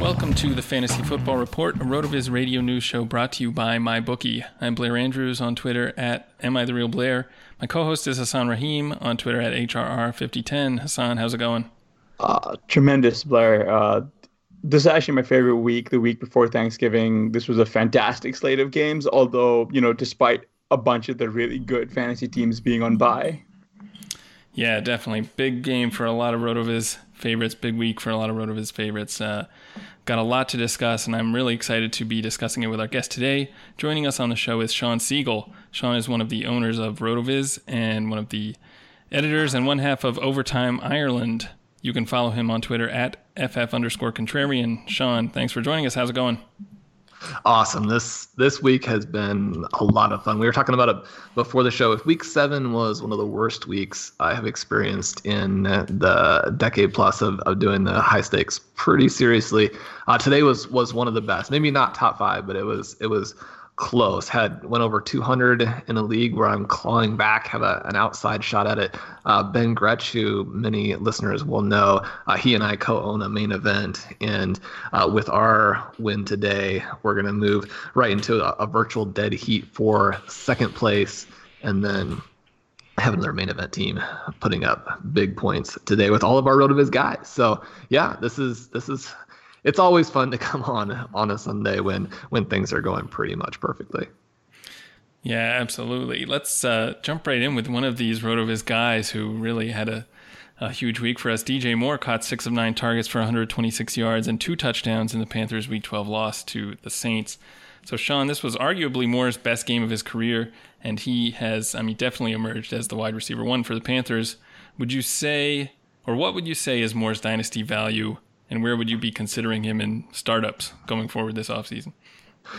Welcome to the Fantasy Football Report, a RotoViz radio news show brought to you by MyBookie. I'm Blair Andrews on Twitter at Am I the Real Blair. My co-host is Hassan Rahim on Twitter at HRR5010. Hassan, how's it going? Uh, tremendous, Blair. Uh, this is actually my favorite week, the week before Thanksgiving. This was a fantastic slate of games, although, you know, despite a bunch of the really good fantasy teams being on bye. Yeah, definitely. Big game for a lot of RotoViz favorites, big week for a lot of RotoViz favorites. Uh, got a lot to discuss, and I'm really excited to be discussing it with our guest today. Joining us on the show is Sean Siegel. Sean is one of the owners of RotoViz and one of the editors and one half of Overtime Ireland. You can follow him on Twitter at FF underscore contrarian. Sean, thanks for joining us. How's it going? Awesome. This this week has been a lot of fun. We were talking about it before the show. If week seven was one of the worst weeks I have experienced in the decade plus of, of doing the high stakes pretty seriously, uh, today was was one of the best. Maybe not top five, but it was it was close. Had went over 200 in a league where I'm clawing back, have a, an outside shot at it. Uh, ben Gretch, who many listeners will know, uh, he and I co-own a main event, and uh, with our win today, we're gonna move right into a, a virtual dead heat for second place, and then have another main event team putting up big points today with all of our RotoViz guys. So yeah, this is this is it's always fun to come on on a Sunday when when things are going pretty much perfectly. Yeah, absolutely. Let's uh, jump right in with one of these Rotoviz guys who really had a, a huge week for us. DJ Moore caught six of nine targets for 126 yards and two touchdowns in the Panthers' Week 12 loss to the Saints. So, Sean, this was arguably Moore's best game of his career, and he has, I mean, definitely emerged as the wide receiver one for the Panthers. Would you say, or what would you say is Moore's dynasty value and where would you be considering him in startups going forward this offseason?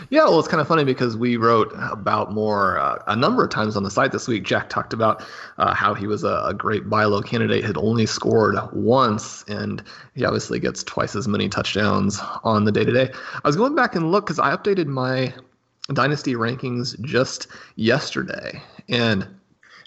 Yeah, well, it's kind of funny because we wrote about Moore uh, a number of times on the site this week. Jack talked about uh, how he was a, a, great buy low candidate, had only scored once, and he obviously gets twice as many touchdowns on the day to day. I was going back and look because I updated my dynasty rankings just yesterday, and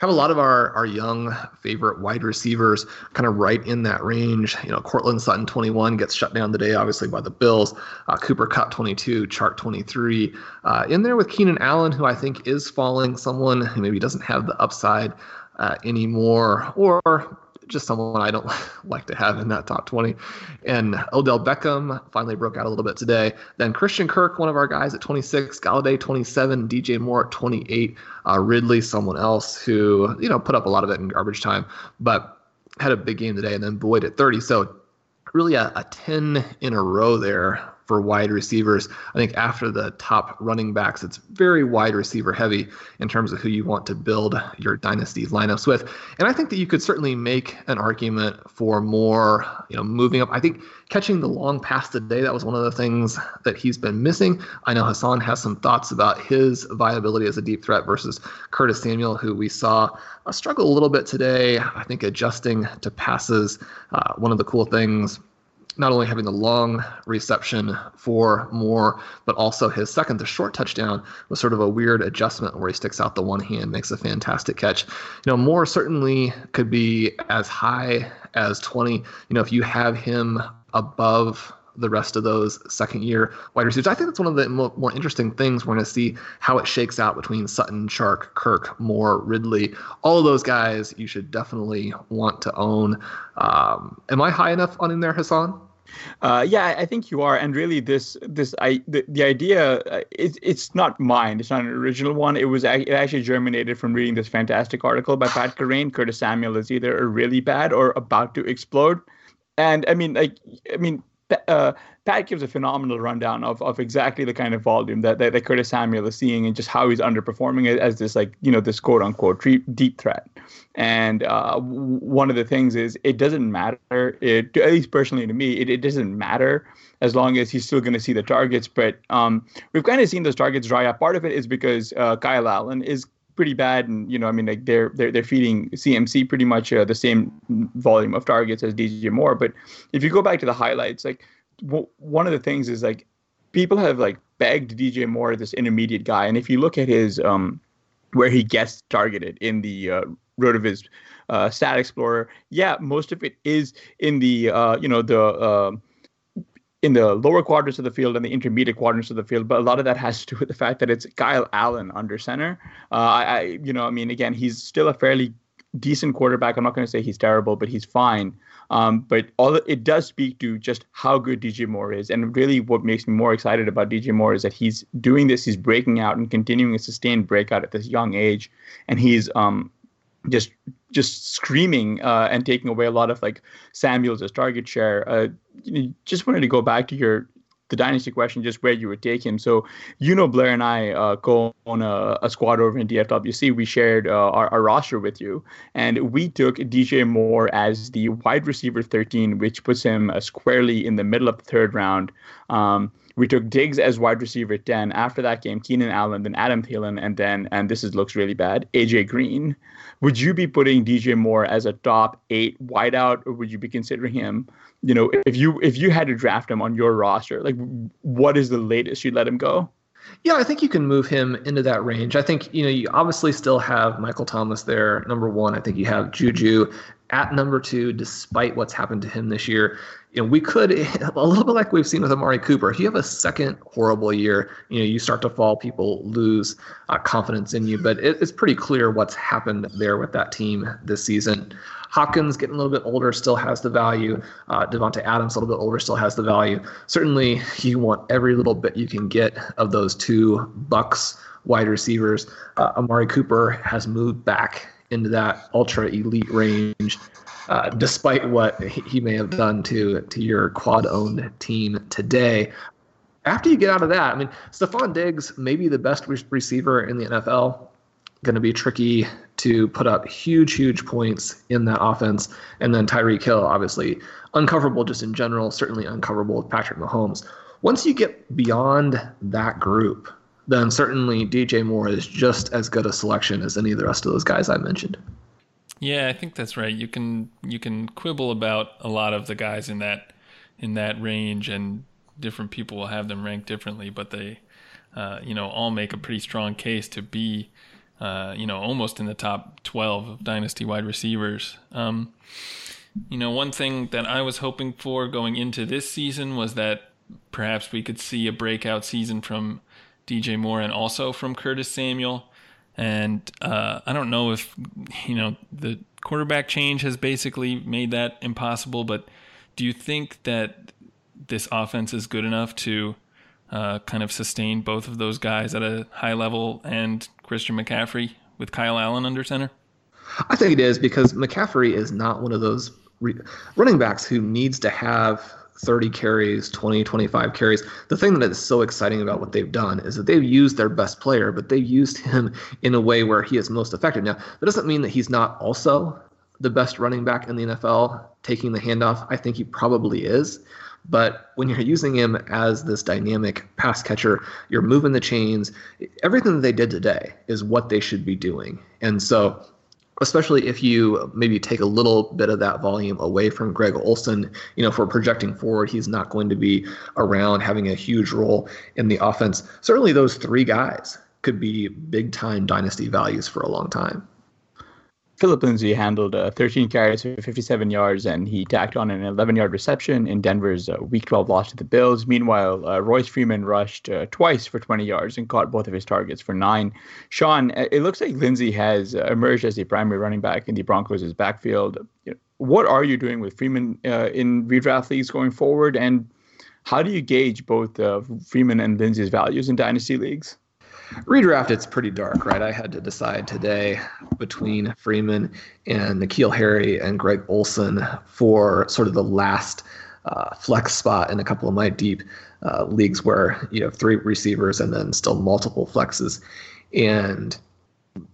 have a lot of our, our young favorite wide receivers kind of right in that range. You know, Courtland Sutton 21 gets shut down today, obviously by the Bills. Uh, Cooper Kupp 22, Chark 23. Uh, in there with Keenan Allen, who I think is falling, someone who maybe doesn't have the upside uh, anymore, or just someone I don't like to have in that top 20. And Odell Beckham finally broke out a little bit today. Then Christian Kirk, one of our guys at 26, Golladay 27, DJ Moore at 28, uh, Ridley, someone else who, you know, put up a lot of it in garbage time, but had a big game today, and then Boyd at 30. So really a, a 10 in a row there for wide receivers. I think after the top running backs, it's very wide receiver heavy in terms of who you want to build your dynasty lineups with. And I think that you could certainly make an argument for Moore, you know, moving up. I think catching the long pass today, that was one of the things that he's been missing. I know Hassan has some thoughts about his viability as a deep threat versus Curtis Samuel, who we saw uh, struggle a little bit today. I think adjusting to passes. Uh, one of the cool things not only having the long reception for Moore, but also his second, the short touchdown, was sort of a weird adjustment where he sticks out the one hand, makes a fantastic catch. You know, Moore certainly could be as high as 20. You know, if you have him above the rest of those second year wide receivers. I think that's one of the more, more interesting things. We're going to see how it shakes out between Sutton, Chark, Kirk, Moore, Ridley. All of those guys you should definitely want to own. Um, am I high enough on in there, Hassan? Uh, yeah, I think you are, and really, this this I the, the idea uh, it's it's not mine. It's not an original one. It was it actually germinated from reading this fantastic article by Pat Kerrane. Curtis Samuel is either really bad or about to explode, and I mean, like, I mean, uh, Pat gives a phenomenal rundown of, of exactly the kind of volume that, that, that Curtis Samuel is seeing and just how he's underperforming it as this like you know this quote unquote deep threat. And uh, one of the things is it doesn't matter. It at least personally to me, it, it doesn't matter as long as he's still going to see the targets. But um, we've kind of seen those targets dry up. Part of it is because uh, Kyle Allen is pretty bad, and you know, I mean, like they're they're they're feeding CMC pretty much uh, the same volume of targets as DJ Moore. But if you go back to the highlights, like w- one of the things is like people have like begged DJ Moore this intermediate guy, and if you look at his um where he gets targeted in the uh, RotoViz uh, Stat Explorer, yeah, most of it is in the uh, you know the uh, in the lower quadrants of the field and the intermediate quadrants of the field, but a lot of that has to do with the fact that it's Kyle Allen under center. Uh, I, you know, I mean, again, he's still a fairly decent quarterback. I'm not going to say he's terrible, but he's fine. Um, but all it does speak to just how good DJ Moore is, and really what makes me more excited about DJ Moore is that he's doing this, he's breaking out and continuing a sustained breakout at this young age, and he's um, just just screaming uh, and taking away a lot of like Samuel's target share. Uh, just wanted to go back to your the dynasty question, just where you would take him. So you know, Blair and I uh, go on a, a, squad over in DFWC. We shared uh, our, our, roster with you, and we took DJ Moore as the wide receiver 13, which puts him uh, squarely in the middle of the third round. Um, we took Diggs as wide receiver 10. After that game, Keenan Allen, then Adam Thielen, and then, and this is looks really bad, AJ Green. Would you be putting DJ Moore as a top eight wideout, or would you be considering him? You know, if you if you had to draft him on your roster, like what is the latest you'd let him go? Yeah, I think you can move him into that range. I think, you know, you obviously still have Michael Thomas there, number one. I think you have Juju at number two, despite what's happened to him this year you know, we could a little bit like we've seen with Amari Cooper. If you have a second horrible year, you know, you start to fall, people lose uh, confidence in you. But it, it's pretty clear what's happened there with that team this season. Hopkins getting a little bit older still has the value. Uh, Davante Adams a little bit older still has the value. Certainly, you want every little bit you can get of those two Bucks wide receivers. Uh, Amari Cooper has moved back into that ultra elite range uh, despite what he may have done to to your quad owned team today. After you get out of that, I mean, Stefon Diggs may be the best re- receiver in the NFL. Going to be tricky to put up huge, huge points in that offense. And then Tyreek Hill, obviously, uncoverable just in general, certainly uncoverable with Patrick Mahomes. Once you get beyond that group, then certainly DJ Moore is just as good a selection as any of the rest of those guys I mentioned. Yeah, I think that's right. You can you can quibble about a lot of the guys in that in that range, and different people will have them ranked differently, but they uh, you know all make a pretty strong case to be uh, you know almost in the top 12 of dynasty wide receivers. Um, you know, one thing that I was hoping for going into this season was that perhaps we could see a breakout season from DJ Moore and also from Curtis Samuel. And uh, I don't know if, you know, the quarterback change has basically made that impossible, but do you think that this offense is good enough to uh, kind of sustain both of those guys at a high level and Christian McCaffrey with Kyle Allen under center? I think it is because McCaffrey is not one of those re- running backs who needs to have 30 carries, 20, 25 carries. The thing that is so exciting about what they've done is that they've used their best player, but they've used him in a way where he is most effective. Now, that doesn't mean that he's not also the best running back in the NFL taking the handoff. I think he probably is. But when you're using him as this dynamic pass catcher, you're moving the chains. Everything that they did today is what they should be doing. And so especially if you maybe take a little bit of that volume away from Greg Olsen, You know, for projecting forward, he's not going to be around having a huge role in the offense. Certainly, those three guys could be big time dynasty values for a long time. Phillip Lindsay handled uh, 13 carries for 57 yards, and he tacked on an 11 yard reception in Denver's uh, Week 12 loss to the Bills. Meanwhile, uh, Royce Freeman rushed uh, twice for 20 yards and caught both of his targets for nine. Sean, uh, it looks like Lindsay has uh, emerged as the primary running back in the Broncos' backfield. What are you doing with Freeman in redraft leagues going forward, and how do you gauge both Freeman and Lindsay's values in dynasty leagues? Redraft it's pretty dark right? I had to decide today between freeman and N'Keal harry and greg olsen for sort of the last uh, flex spot in a couple of my deep uh, leagues where you have three receivers and then still multiple flexes. And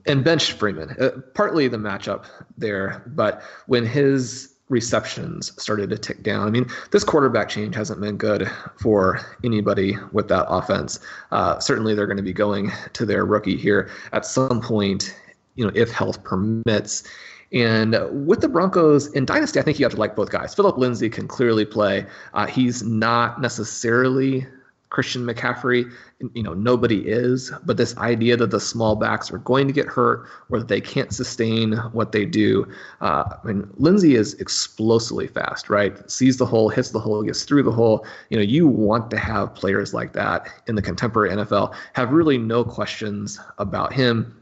and bench freeman uh, partly the matchup there. But when his receptions started to tick down. I mean, this quarterback change hasn't been good for anybody with that offense. Uh, certainly, they're going to be going to their rookie here at some point, you know, if health permits. And with the Broncos in Dynasty, I think you have to like both guys. Philip Lindsay can clearly play. Uh, he's not necessarily Christian McCaffrey, you know, nobody is, but this idea that the small backs are going to get hurt or that they can't sustain what they do. Uh, I mean, Lindsay is explosively fast, right? Sees the hole, hits the hole, gets through the hole. You know, you want to have players like that in the contemporary NFL. Have really no questions about him.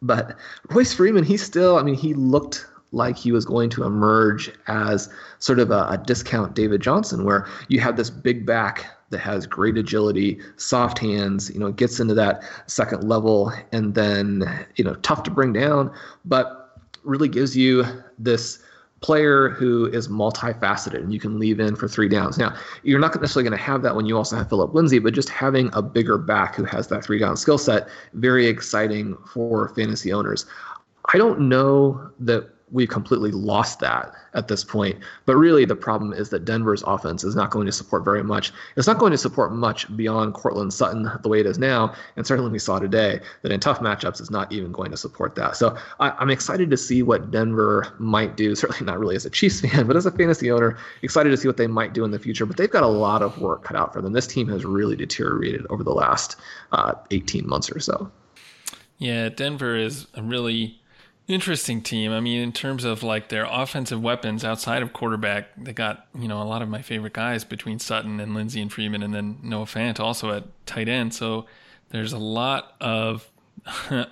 But Royce Freeman, he still, I mean, he looked like he was going to emerge as sort of a, a discount David Johnson, where you have this big back that has great agility, soft hands, you know, gets into that second level and then, you know, tough to bring down, but really gives you this player who is multifaceted and you can leave in for three downs. Now, you're not necessarily going to have that when you also have Philip Lindsay, but just having a bigger back who has that three down skill set, very exciting for fantasy owners. I don't know that we've completely lost that at this point. But really, the problem is that Denver's offense is not going to support very much. It's not going to support much beyond Courtland Sutton the way it is now. And certainly, we saw today that in tough matchups, it's not even going to support that. So I, am excited to see what Denver might do. Certainly not really as a Chiefs fan, but as a fantasy owner, excited to see what they might do in the future. But they've got a lot of work cut out for them. This team has really deteriorated over the last uh, 18 months or so. Yeah, Denver is really interesting team. I mean, in terms of like their offensive weapons outside of quarterback, they got you know a lot of my favorite guys between Sutton and Lindsay and Freeman, and then Noah Fant also at tight end. So there's a lot of a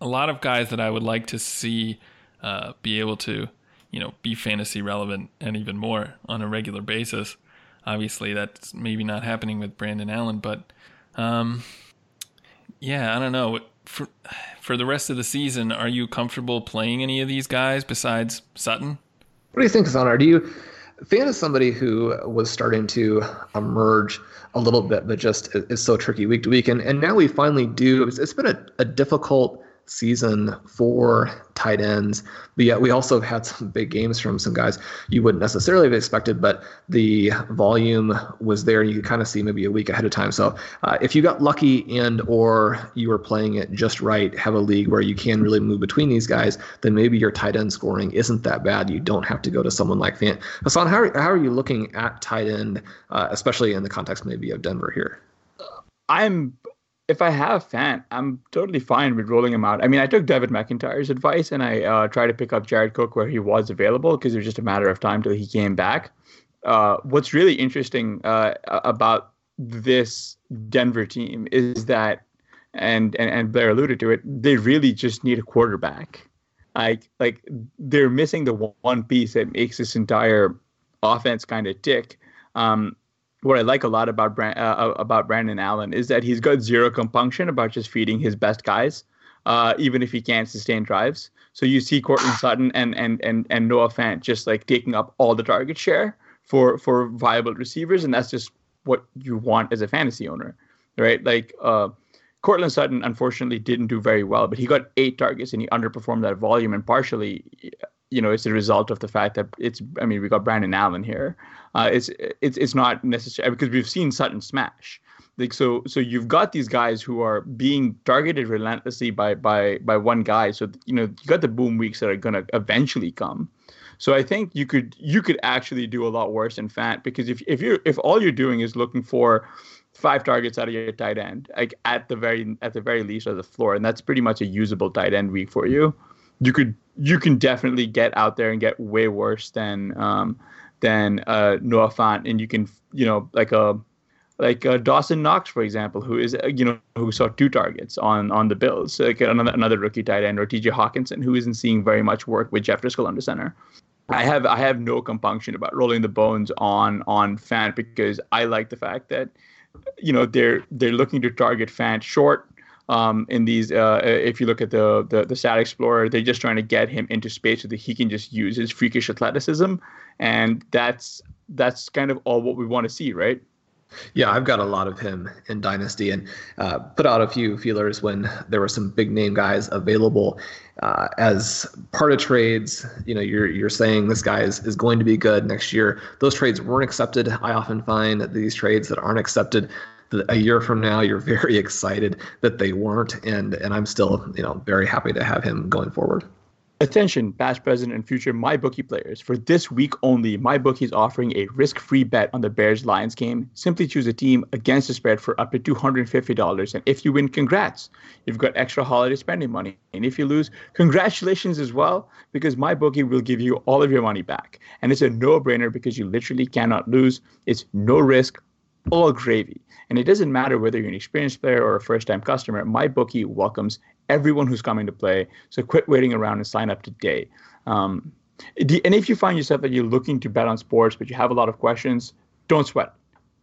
lot of guys that I would like to see uh, be able to you know be fantasy relevant and even more on a regular basis. Obviously, that's maybe not happening with Brandon Allen, but um, yeah, I don't know for for the rest of the season, are you comfortable playing any of these guys besides Sutton? What do you think, Zanar? Do you fan is somebody who was starting to emerge a little bit, but just is so tricky week to week. And and now we finally do. it's, it's been a, a difficult season for tight ends. But yet we also have had some big games from some guys you wouldn't necessarily have expected, but the volume was there. You could kind of see maybe a week ahead of time. So uh, if you got lucky and or you were playing it just right, have a league where you can really move between these guys, then maybe your tight end scoring isn't that bad. You don't have to go to someone like Fant. Hassan, how are, how are you looking at tight end, uh, especially in the context maybe of Denver here? I'm if I have Fant, I'm totally fine with rolling him out. I mean, I took David McIntyre's advice and I uh, tried to pick up Jared Cook where he was available because it was just a matter of time till he came back. Uh, what's really interesting uh, about this Denver team is that, and, and and Blair alluded to it, they really just need a quarterback. Like like they're missing the one piece that makes this entire offense kind of tick. Um, what I like a lot about Brand, uh, uh, about Brandon Allen is that he's got zero compunction about just feeding his best guys, uh, even if he can't sustain drives. So you see Courtland Sutton and and and and Noah Fant just like taking up all the target share for for viable receivers, and that's just what you want as a fantasy owner, right? Like uh, Courtland Sutton, unfortunately, didn't do very well, but he got eight targets and he underperformed that volume, and partially, you know, it's a result of the fact that it's. I mean, we got Brandon Allen here. Uh, it's it's it's not necessary because we've seen Sutton smash. Like so, so you've got these guys who are being targeted relentlessly by by by one guy. So you know you got the boom weeks that are gonna eventually come. So I think you could you could actually do a lot worse in Fant because if if you if all you're doing is looking for five targets out of your tight end, like at the very at the very least as the floor, and that's pretty much a usable tight end week for you. You could you can definitely get out there and get way worse than um, than uh, Noah Fant, and you can you know like a like uh, Dawson Knox, for example, who is uh, you know who saw two targets on on the Bills, like another another rookie tight end, or T.J. Hockenson, who isn't seeing very much work with Jeff Driskel under center. I have I have no compunction about rolling the bones on on Fant because I like the fact that you know they're they're looking to target Fant short. Um, in these, uh, if you look at the, the the stat explorer, they're just trying to get him into space so that he can just use his freakish athleticism, and that's that's kind of all what we want to see, right? Yeah, I've got a lot of him in Dynasty and uh, put out a few feelers when there were some big name guys available uh, as part of trades. You know, you're you're saying this guy is, is going to be good next year. Those trades weren't accepted. I often find these trades that aren't accepted a year from now, you're very excited that they weren't, and and I'm still you know very happy to have him going forward. Attention, past, present, and future MyBookie players. For this week only, MyBookie is offering a risk free bet on the Bears Lions game. Simply choose a team against the spread for up to $250. And if you win, congrats. You've got extra holiday spending money. And if you lose, congratulations as well, because MyBookie will give you all of your money back. And it's a no brainer because you literally cannot lose. It's no risk, all gravy. And it doesn't matter whether you're an experienced player or a first time customer, MyBookie welcomes everyone who's coming to play. So quit waiting around and sign up today. Um, and if you find yourself that you're looking to bet on sports, but you have a lot of questions, don't sweat.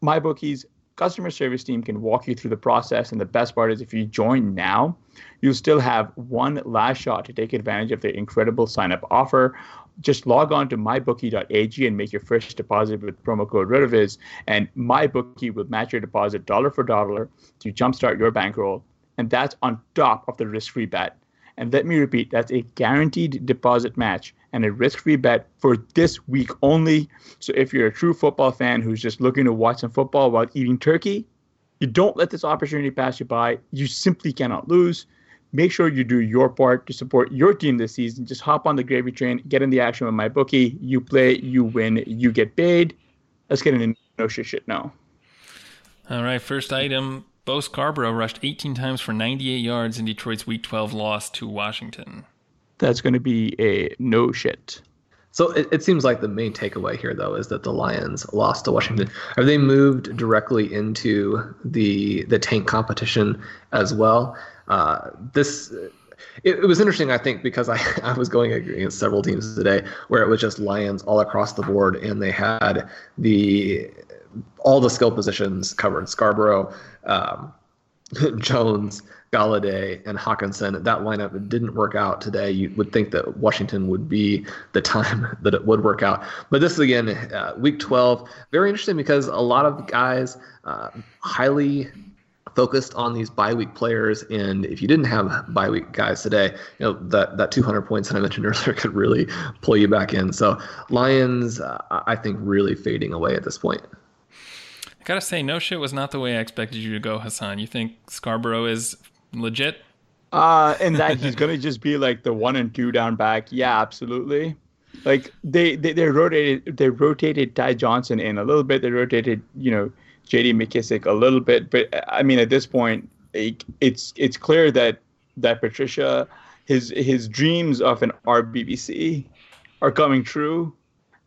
MyBookie's customer service team can walk you through the process. And the best part is if you join now, you'll still have one last shot to take advantage of their incredible sign up offer. Just log on to mybookie.ag and make your first deposit with promo code RotoViz, and MyBookie will match your deposit dollar for dollar to jumpstart your bankroll and that's on top of the risk-free bet. And let me repeat, that's a guaranteed deposit match and a risk-free bet for this week only. So if you're a true football fan who's just looking to watch some football while eating turkey, you don't let this opportunity pass you by. You simply cannot lose. Make sure you do your part to support your team this season. Just hop on the gravy train, get in the action with my bookie. You play, you win, you get paid. Let's get into no shit shit now. All right, first item Bo Scarborough rushed 18 times for 98 yards in Detroit's Week 12 loss to Washington. That's going to be a no shit. So it, it, seems like the main takeaway here, though, is that the Lions lost to Washington. Have they moved directly into the the tank competition as well? Uh, this it, it, was interesting, I think, because I, I was going against several teams today where it was just Lions all across the board, and they had the all the skill positions covered. Scarborough, um, Jones, Golladay, and Hockenson, That lineup didn't work out today. You would think that Washington would be the time that it would work out. But this is again uh, week 12. Very interesting because a lot of guys uh, highly focused on these bye week players. And if you didn't have bye week guys today, you know that that 200 points that I mentioned earlier could really pull you back in. So Lions, uh, I think, really fading away at this point gotta say, no shit was not the way I expected you to go, Hassan. You think Scarborough is legit? Uh, and that he's gonna just be like the one and two down back. Yeah, absolutely. Like they, they they rotated they rotated Ty Johnson in a little bit. They rotated you know J.D. McKissic a little bit, but I mean at this point it, it's it's clear that that Patricia his his dreams of an RBBC are coming true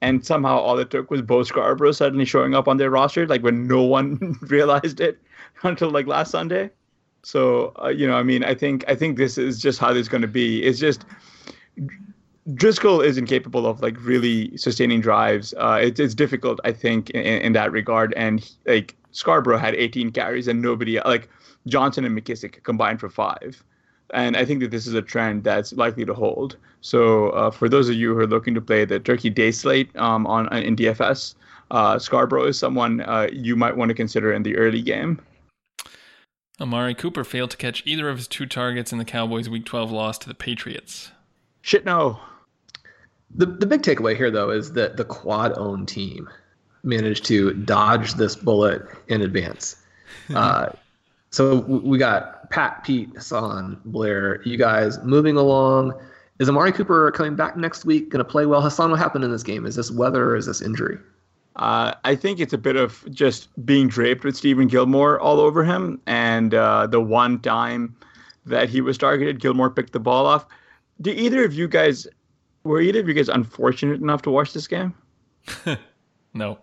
and somehow all it took was Bo Scarborough suddenly showing up on their roster, like when no one realized it until like last Sunday. So uh, you know, I mean, I think I think this is just how this is going to be. It's just Driskel is incapable of like really sustaining drives. Uh, it's it's difficult, I think, in, in that regard. And like Scarborough had 18 carries, and nobody like Johnson and McKissic combined for five. And I think that this is a trend that's likely to hold. So uh, for those of you who are looking to play the Turkey Day slate um, on in DFS, uh, Scarborough is someone uh, you might want to consider in the early game. Amari Cooper failed to catch either of his two targets in the Cowboys' Week 12 loss to the Patriots. Shit, no. The the big takeaway here, though, is that the quad owned team managed to dodge this bullet in advance. so we got Pat, Pete, Hassan, Blair, you guys moving along. Is Amari Cooper coming back next week? Going to play well? Hassan, what happened in this game? Is this weather or is this injury? Uh, I think it's a bit of just being draped with Stephon Gilmore all over him. And uh, the one time that he was targeted, Gilmore picked the ball off. Do either of you guys, were either of you guys unfortunate enough to watch this game? no,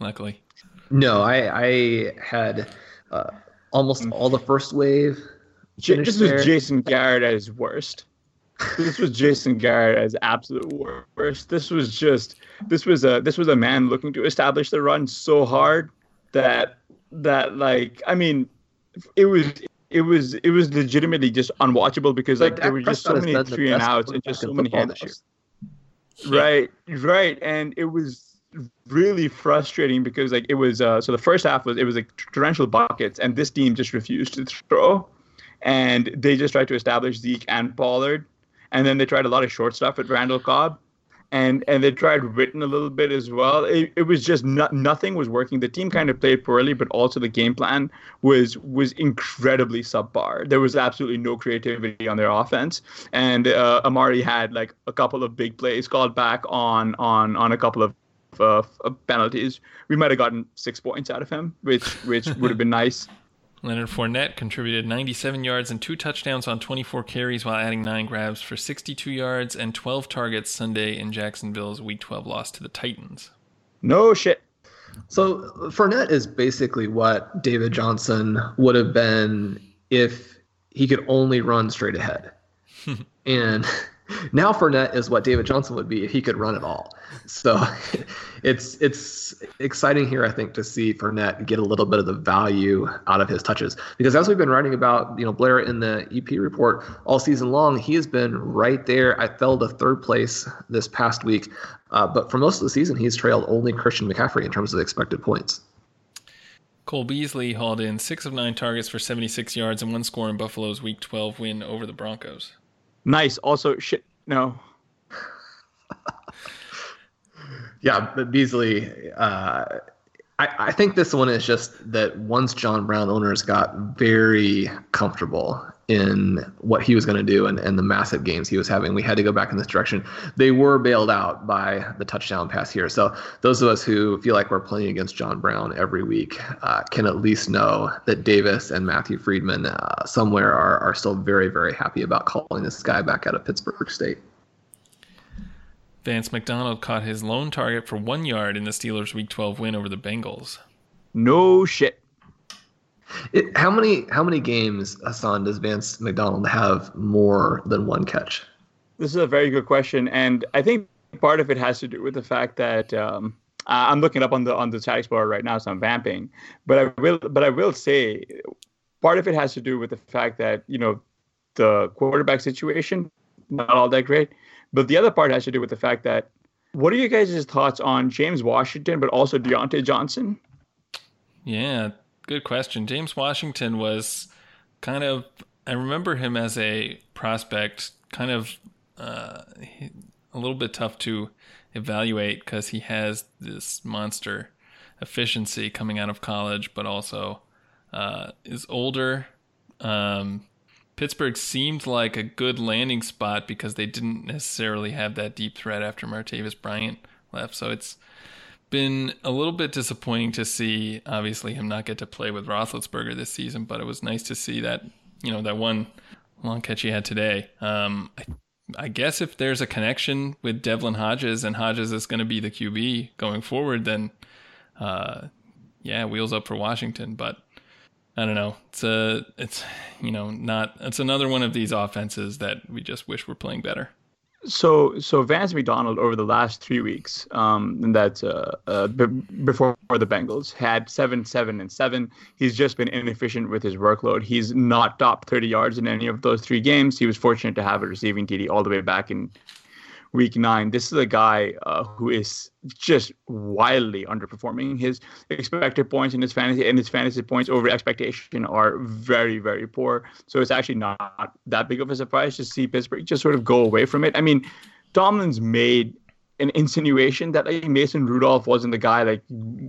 luckily. No, I, I had uh, almost mm. all the first wave. This was Jason Garrett at his worst. this was Jason Garrett as absolute worst. This was just this was a this was a man looking to establish the run so hard that that like I mean it was it was it was legitimately just unwatchable because like there were just so many three and outs and just so many handoffs. Right, right, and it was really frustrating because like it was uh so the first half was it was like torrential buckets and this team just refused to throw and they just tried to establish Zeke and Pollard and then they tried a lot of short stuff at Randall Cobb and and they tried Witten a little bit as well. It, it was just not, nothing was working. The team kind of played poorly, but also the game plan was was incredibly subpar. There was absolutely no creativity on their offense, and uh, Amari had like a couple of big plays called back on on on a couple of uh, penalties. We might have gotten six points out of him, which which would have been nice. Leonard Fournette contributed 97 yards and two touchdowns on 24 carries while adding nine grabs for 62 yards and 12 targets Sunday in Jacksonville's Week 12 loss to the Titans. No shit. So Fournette is basically what David Johnson would have been if he could only run straight ahead. and now Fournette is what David Johnson would be if he could run at all. So it's it's exciting here, I think, to see Fournette get a little bit of the value out of his touches because as we've been writing about, you know, Blair in the EP report all season long, he has been right there. I fell to third place this past week, uh, but for most of the season, he's trailed only Christian McCaffrey in terms of expected points. Cole Beasley hauled in six of nine targets for 76 yards and one score in Buffalo's Week 12 win over the Broncos. Nice. Also, shit. No. yeah, but Beasley. Uh, I, I think this one is just that once John Brown owners got very comfortable in what he was going to do and, and the massive games he was having, we had to go back in this direction. They were bailed out by the touchdown pass here. So those of us who feel like we're playing against John Brown every week uh, can at least know that Davis and Matthew Freedman uh, somewhere are, are still very, very happy about calling this guy back out of Pittsburg State. Vance McDonald caught his lone target for one yard in the Steelers' Week 12 win over the Bengals. No shit. It, how many how many games Hassan does Vance McDonald have more than one catch? This is a very good question, and I think part of it has to do with the fact that um, I'm looking up on the on the status bar right now, so I'm vamping. But I will but I will say part of it has to do with the fact that you know the quarterback situation not all that great. But the other part has to do with the fact that what are you guys' thoughts on James Washington, but also Diontae Johnson? Yeah, good question. James Washington was kind of, I remember him as a prospect, kind of uh, a little bit tough to evaluate because he has this monster efficiency coming out of college, but also uh, is older. Um, Pittsburgh seemed like a good landing spot because they didn't necessarily have that deep threat after Martavis Bryant left. So it's been a little bit disappointing to see, obviously, him not get to play with Roethlisberger this season. But it was nice to see that, you know, that one long catch he had today. Um, I, I guess if there's a connection with Devlin Hodges and Hodges is going to be the QB going forward, then uh, yeah, wheels up for Washington. But I don't know. It's a, it's, you know, not. It's another one of these offenses that we just wish were playing better. So, so Vance McDonald over the last three weeks, um, and that's uh, uh, b- before the Bengals had seven, seven, and seven. He's just been inefficient with his workload. He's not top 30 yards in any of those three games. He was fortunate to have a receiving TD all the way back in week nine. This is a guy uh, who is just wildly underperforming. His expected points in his fantasy and his fantasy points over expectation are very, very poor. So it's actually not that big of a surprise to see Pittsburgh just sort of go away from it. I mean, Tomlin's made an insinuation that like Mason Rudolph wasn't the guy like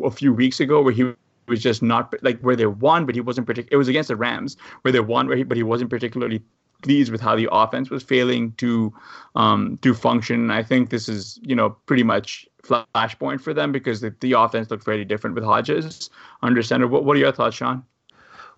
a few weeks ago where he was just not like where they won, but he wasn't particular. It was against the Rams where they won, where he, but he wasn't particularly pleased with how the offense was failing to um, to function. I think this is you know pretty much flashpoint for them because the, the offense looked very different with Hodges under center. What what are your thoughts, Sean?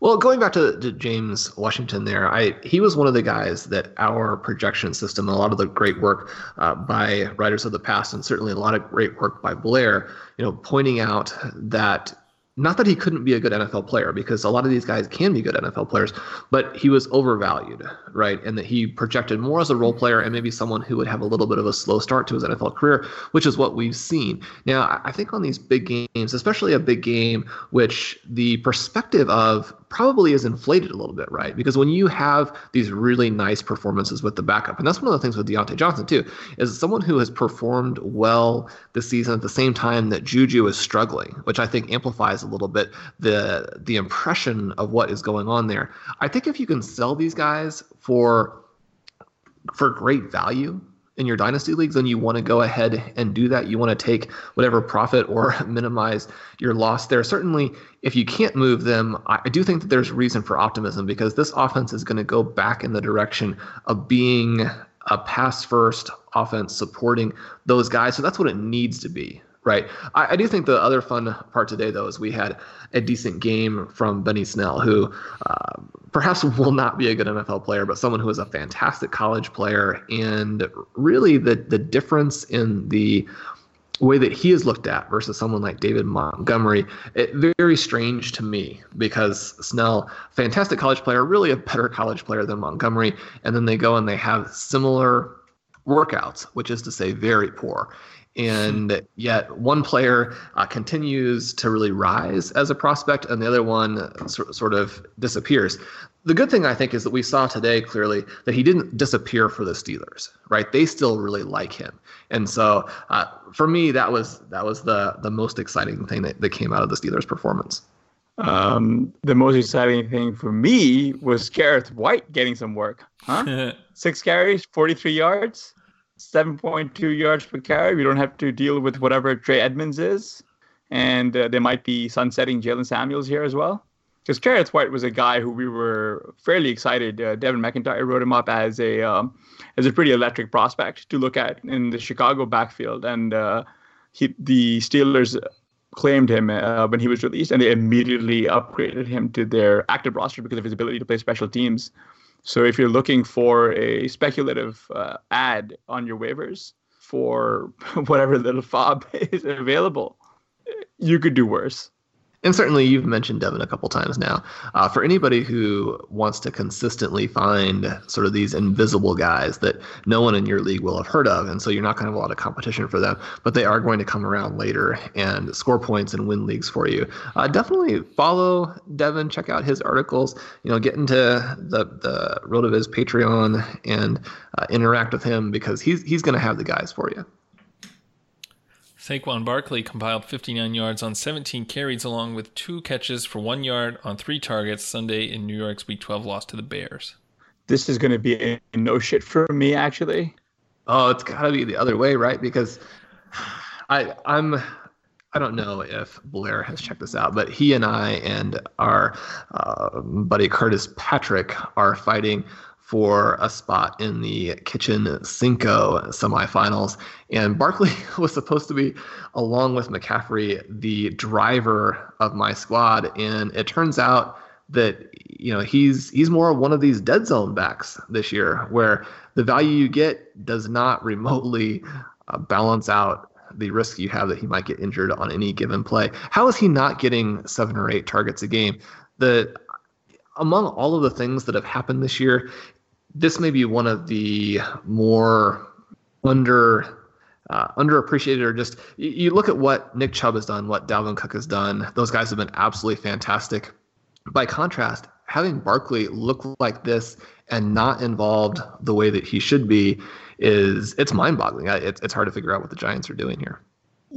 Well, going back to, to, James Washington, there, I he was one of the guys that our projection system, a lot of the great work uh, by writers of the past, and certainly a lot of great work by Blair, you know, pointing out that not that he couldn't be a good NFL player, because a lot of these guys can be good NFL players, but he was overvalued, right? And that he projected more as a role player and maybe someone who would have a little bit of a slow start to his NFL career, which is what we've seen. Now, I think on these big games, especially a big game, which the perspective of probably is inflated a little bit, right? Because when you have these really nice performances with the backup, and that's one of the things with Diontae Johnson too, is someone who has performed well this season at the same time that Juju is struggling, which I think amplifies a little bit the the impression of what is going on there. I think if you can sell these guys for for great value, in your dynasty leagues, then you want to go ahead and do that. You want to take whatever profit or minimize your loss there. Certainly, if you can't move them, I do think that there's reason for optimism because this offense is going to go back in the direction of being a pass first offense supporting those guys. So that's what it needs to be. Right. I, I, do think the other fun part today, though, is we had a decent game from Benny Snell, who uh, perhaps will not be a good NFL player, but someone who is a fantastic college player. And really, the the difference in the way that he is looked at versus someone like David Montgomery, it, very strange to me because Snell, fantastic college player, really a better college player than Montgomery, and then they go and they have similar workouts, which is to say, very poor and yet one player uh, continues to really rise as a prospect and the other one so, sort of disappears the good thing i think is that we saw today clearly that he didn't disappear for the steelers right they still really like him and so uh, for me that was that was the the most exciting thing that, that came out of the steelers performance um, the most exciting thing for me was Kerrith Whyte getting some work. Huh? Six carries, 43 yards. 7.2 yards per carry. We don't have to deal with whatever Trey Edmonds is. And uh, there might be sunsetting Jaylen Samuels here as well. Because Kerrith Whyte was a guy who we were fairly excited. Uh, Devin McIntyre wrote him up as a um, as a pretty electric prospect to look at in the Chicago backfield, and uh, he, the Steelers claimed him uh, when he was released, and they immediately upgraded him to their active roster because of his ability to play special teams. So if you're looking for a speculative uh, ad on your waivers for whatever little fob is available, you could do worse. And certainly, you've mentioned Devin a couple times now. Uh, for anybody who wants to consistently find sort of these invisible guys that no one in your league will have heard of, and so you're not going to have a lot of competition for them, but they are going to come around later and score points and win leagues for you. Uh, definitely follow Devin, check out his articles. You know, get into the the RotoViz Patreon and uh, interact with him because he's he's going to have the guys for you. Saquon Barkley compiled 59 yards on 17 carries, along with two catches for one yard on three targets Sunday in New York's Week 12 loss to the Bears. This is going to be a no shit for me, actually. Oh, it's got to be the other way, right? Because I, I'm. I don't know if Blair has checked this out, but he and I and our uh, buddy Curtis Patrick are fighting for a spot in the Kitchen Cinco semifinals. And Barkley was supposed to be, along with McCaffrey, the driver of my squad. And it turns out that you know he's he's more one of these dead zone backs this year, where the value you get does not remotely uh, balance out the risk you have that he might get injured on any given play. How is he not getting seven or eight targets a game? The among all of the things that have happened this year, this may be one of the more under uh, underappreciated or just you, look at what Nick Chubb has done, what Dalvin Cook has done. Those guys have been absolutely fantastic. By contrast, having Barkley look like this and not involved the way that he should be is it's mind-boggling. It's it's hard to figure out what the Giants are doing here.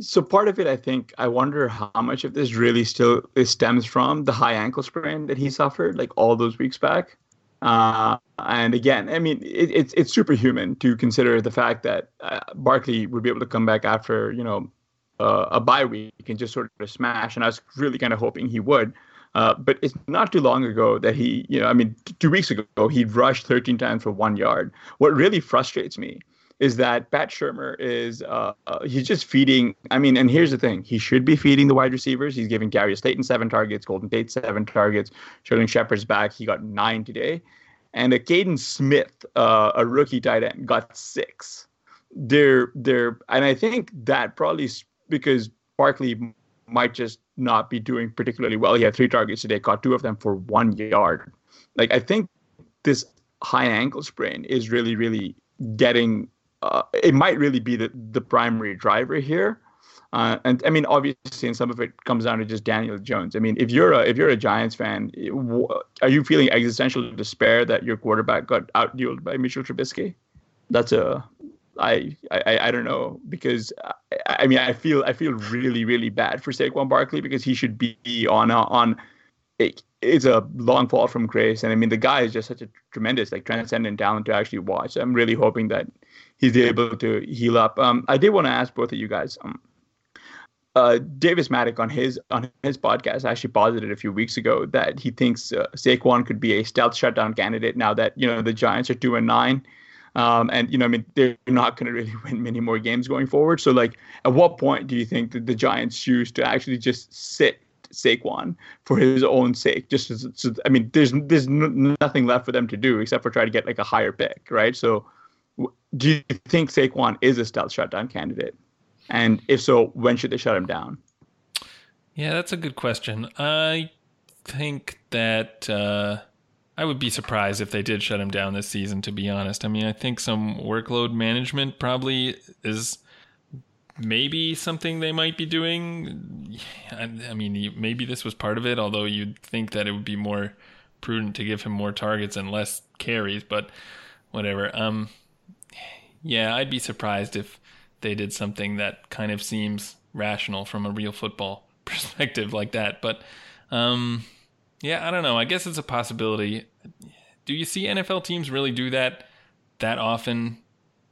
So part of it, I think, I wonder how much of this really still stems from the high ankle sprain that he suffered, like all those weeks back. Uh, and again, I mean, it, it's it's superhuman to consider the fact that uh, Barkley would be able to come back after you know uh, a bye week and just sort of smash. And I was really kind of hoping he would. Uh, but it's not too long ago that he, you know, I mean, t- two weeks ago, he rushed 13 times for one yard. What really frustrates me is that Pat Shurmur is, uh, uh, he's just feeding. I mean, and here's the thing he should be feeding the wide receivers. He's giving Darius Slayton seven targets, Golden Tate seven targets, Sterling Shepard's back. He got nine today. And a Kaden Smith, uh, a rookie tight end, got six. They're, they're, and I think that probably because Barkley might just not be doing particularly well. He had three targets today, caught two of them for one yard. Like I think this high ankle sprain is really, really getting. Uh, it might really be the the primary driver here. Uh, and I mean, obviously, and some of it comes down to just Daniel Jones. I mean, if you're a if you're a Giants fan, are you feeling existential despair that your quarterback got outdueled by Mitchell Trubisky? That's a I, I I don't know because I, I, mean I feel I feel really really bad for Saquon Barkley because he should be on a, on it, it's a long fall from grace and I mean the guy is just such a tremendous like transcendent talent to actually watch. I'm really hoping that he's able to heal up. Um, I did want to ask both of you guys. Um, uh, Davis Mattek on his on his podcast actually posited a few weeks ago that he thinks uh, Saquon could be a stealth shutdown candidate now that you know the Giants are two and nine um, and you know, I mean, they're not going to really win many more games going forward. So, like, at what point do you think that the Giants choose to actually just sit Saquon for his own sake? Just as, so, I mean, there's there's n- nothing left for them to do except for try to get like a higher pick, right? So, do you think Saquon is a stealth shutdown candidate? And if so, when should they shut him down? Yeah, that's a good question. I think that. Uh I would be surprised if they did shut him down this season, to be honest. I mean, I think some workload management probably is maybe something they might be doing. I, mean, maybe this was part of it, although you'd think that it would be more prudent to give him more targets and less carries, but whatever. Um, yeah, I'd be surprised if they did something that kind of seems rational from a real football perspective like that. But um, yeah, I don't know. I guess it's a possibility. Do you see NFL teams really do that that often?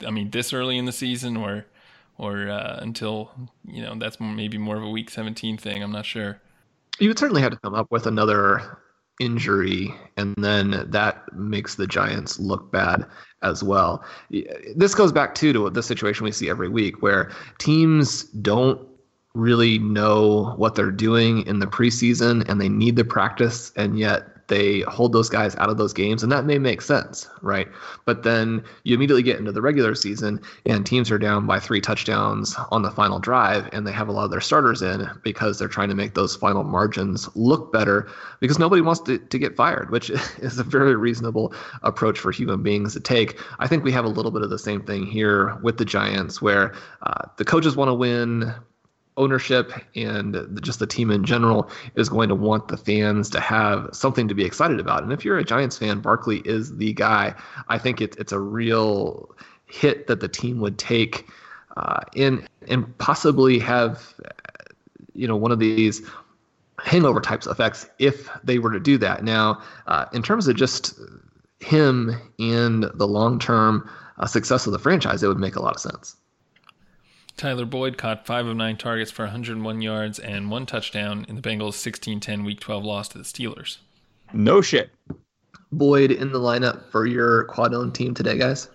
I mean, this early in the season, or or uh, until you know that's maybe more of a Week 17 thing. I'm not sure. You would certainly have to come up with another injury, and then that makes the Giants look bad as well. This goes back too to the situation we see every week, where teams don't really know what they're doing in the preseason and they need the practice and yet they hold those guys out of those games and that may make sense right? But then you immediately get into the regular season and teams are down by three touchdowns on the final drive and they have a lot of their starters in because they're trying to make those final margins look better because nobody wants to, to get fired which is a very reasonable approach for human beings to take. I think we have a little bit of the same thing here with the giants where uh, the coaches want to win ownership and just the team in general is going to want the fans to have something to be excited about. And if you're a Giants fan, Barkley is the guy. I think it, it's a real hit that the team would take uh, in and possibly have you know one of these hangover types effects if they were to do that. Now, uh, in terms of just him and the long term uh, success of the franchise, it would make a lot of sense. Tyler Boyd caught five of nine targets for 101 yards and one touchdown in the Bengals' 16-10 Week 12 loss to the Steelers. No shit. Boyd in the lineup for your quad owned team today, guys?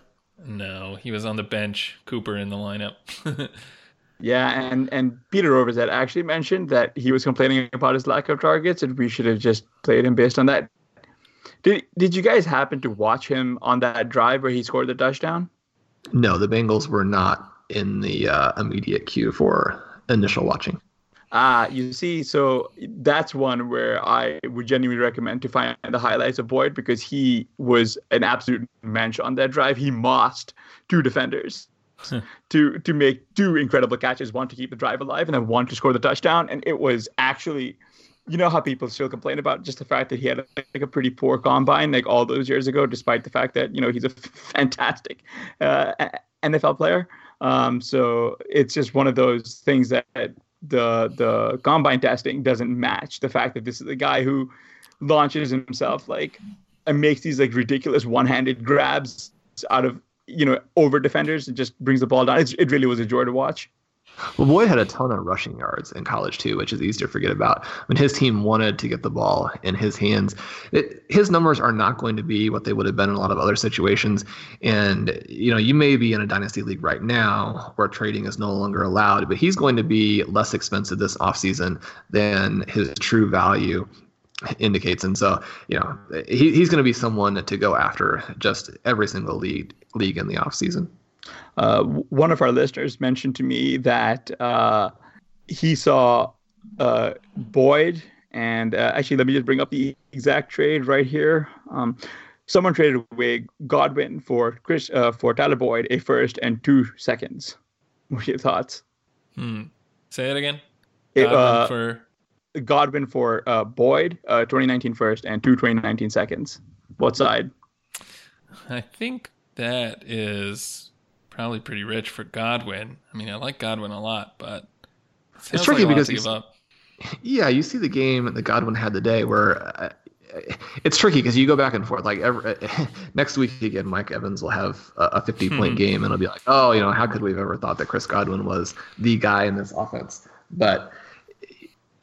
No, he was on the bench. Cooper in the lineup. yeah, and and Peter Overzet actually mentioned that he was complaining about his lack of targets, and we should have just played him based on that. Did Did you guys happen to watch him on that drive where he scored the touchdown? No, the Bengals were not in the uh, immediate queue for initial watching. Ah, you see, so that's one where I would genuinely recommend to find the highlights of Boyd because he was an absolute mensch on that drive. He mossed two defenders. to to make two incredible catches, one to keep the drive alive, and then one to score the touchdown. And it was actually, you know, how people still complain about just the fact that he had like a pretty poor combine like all those years ago, despite the fact that you know he's a fantastic uh, NFL player. Um, so it's just one of those things that the the combine testing doesn't match the fact that this is a guy who launches himself like and makes these like ridiculous one-handed grabs out of you know over defenders and just brings the ball down. It's, it really was a joy to watch. Well, Boyd had a ton of rushing yards in college too, which is easy to forget about. When his team wanted to get the ball in his hands, it, his numbers are not going to be what they would have been in a lot of other situations. And you know, you may be in a dynasty league right now where trading is no longer allowed, but he's going to be less expensive this offseason than his true value indicates. And so, you know, he, he's going to be someone to go after just every single league league in the offseason. Uh, one of our listeners mentioned to me that uh, he saw uh, Boyd, and uh, actually, let me just bring up the exact trade right here. Um, someone traded away Godwin for Chris uh, for Tyler Boyd, a first and two seconds. What are your thoughts? Hmm. Say it again. Godwin it, for Godwin for uh, Boyd, uh, 2019 first, and two 2019 seconds. What side? I think that is probably pretty rich for Godwin. I mean, I like Godwin a lot, but it it's tricky like because yeah, you see the game that Godwin had the day where uh, it's tricky because you go back and forth. Like every, next week again, Mike Evans will have a, a 50 point hmm. game, and it'll be like, oh, you know, how could we have ever thought that Chris Godwin was the guy in this offense? But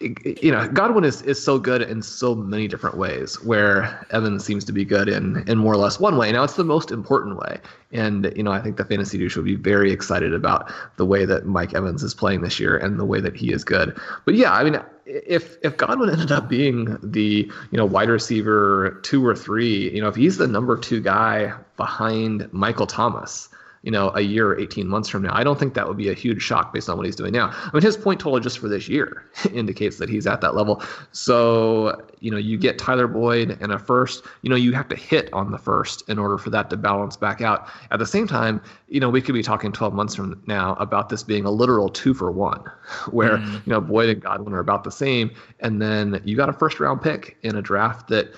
you know, Godwin is, is so good in so many different ways, where Evans seems to be good in in more or less one way. Now it's the most important way, and you know, I think the fantasy douche will be very excited about the way that Mike Evans is playing this year and the way that he is good. But yeah, I mean, if if Godwin ended up being the you know wide receiver two or three, you know, if he's the number two guy behind Michael Thomas you know, a year or 18 months from now. I don't think that would be a huge shock based on what he's doing now. I mean, his point total just for this year indicates that he's at that level. So, you know, you get Tyler Boyd and a first, you know, you have to hit on the first in order for that to balance back out. At the same time, you know, we could be talking 12 months from now about this being a literal two for one, where, mm. you know, Boyd and Godwin are about the same. And then you got a first round pick in a draft that,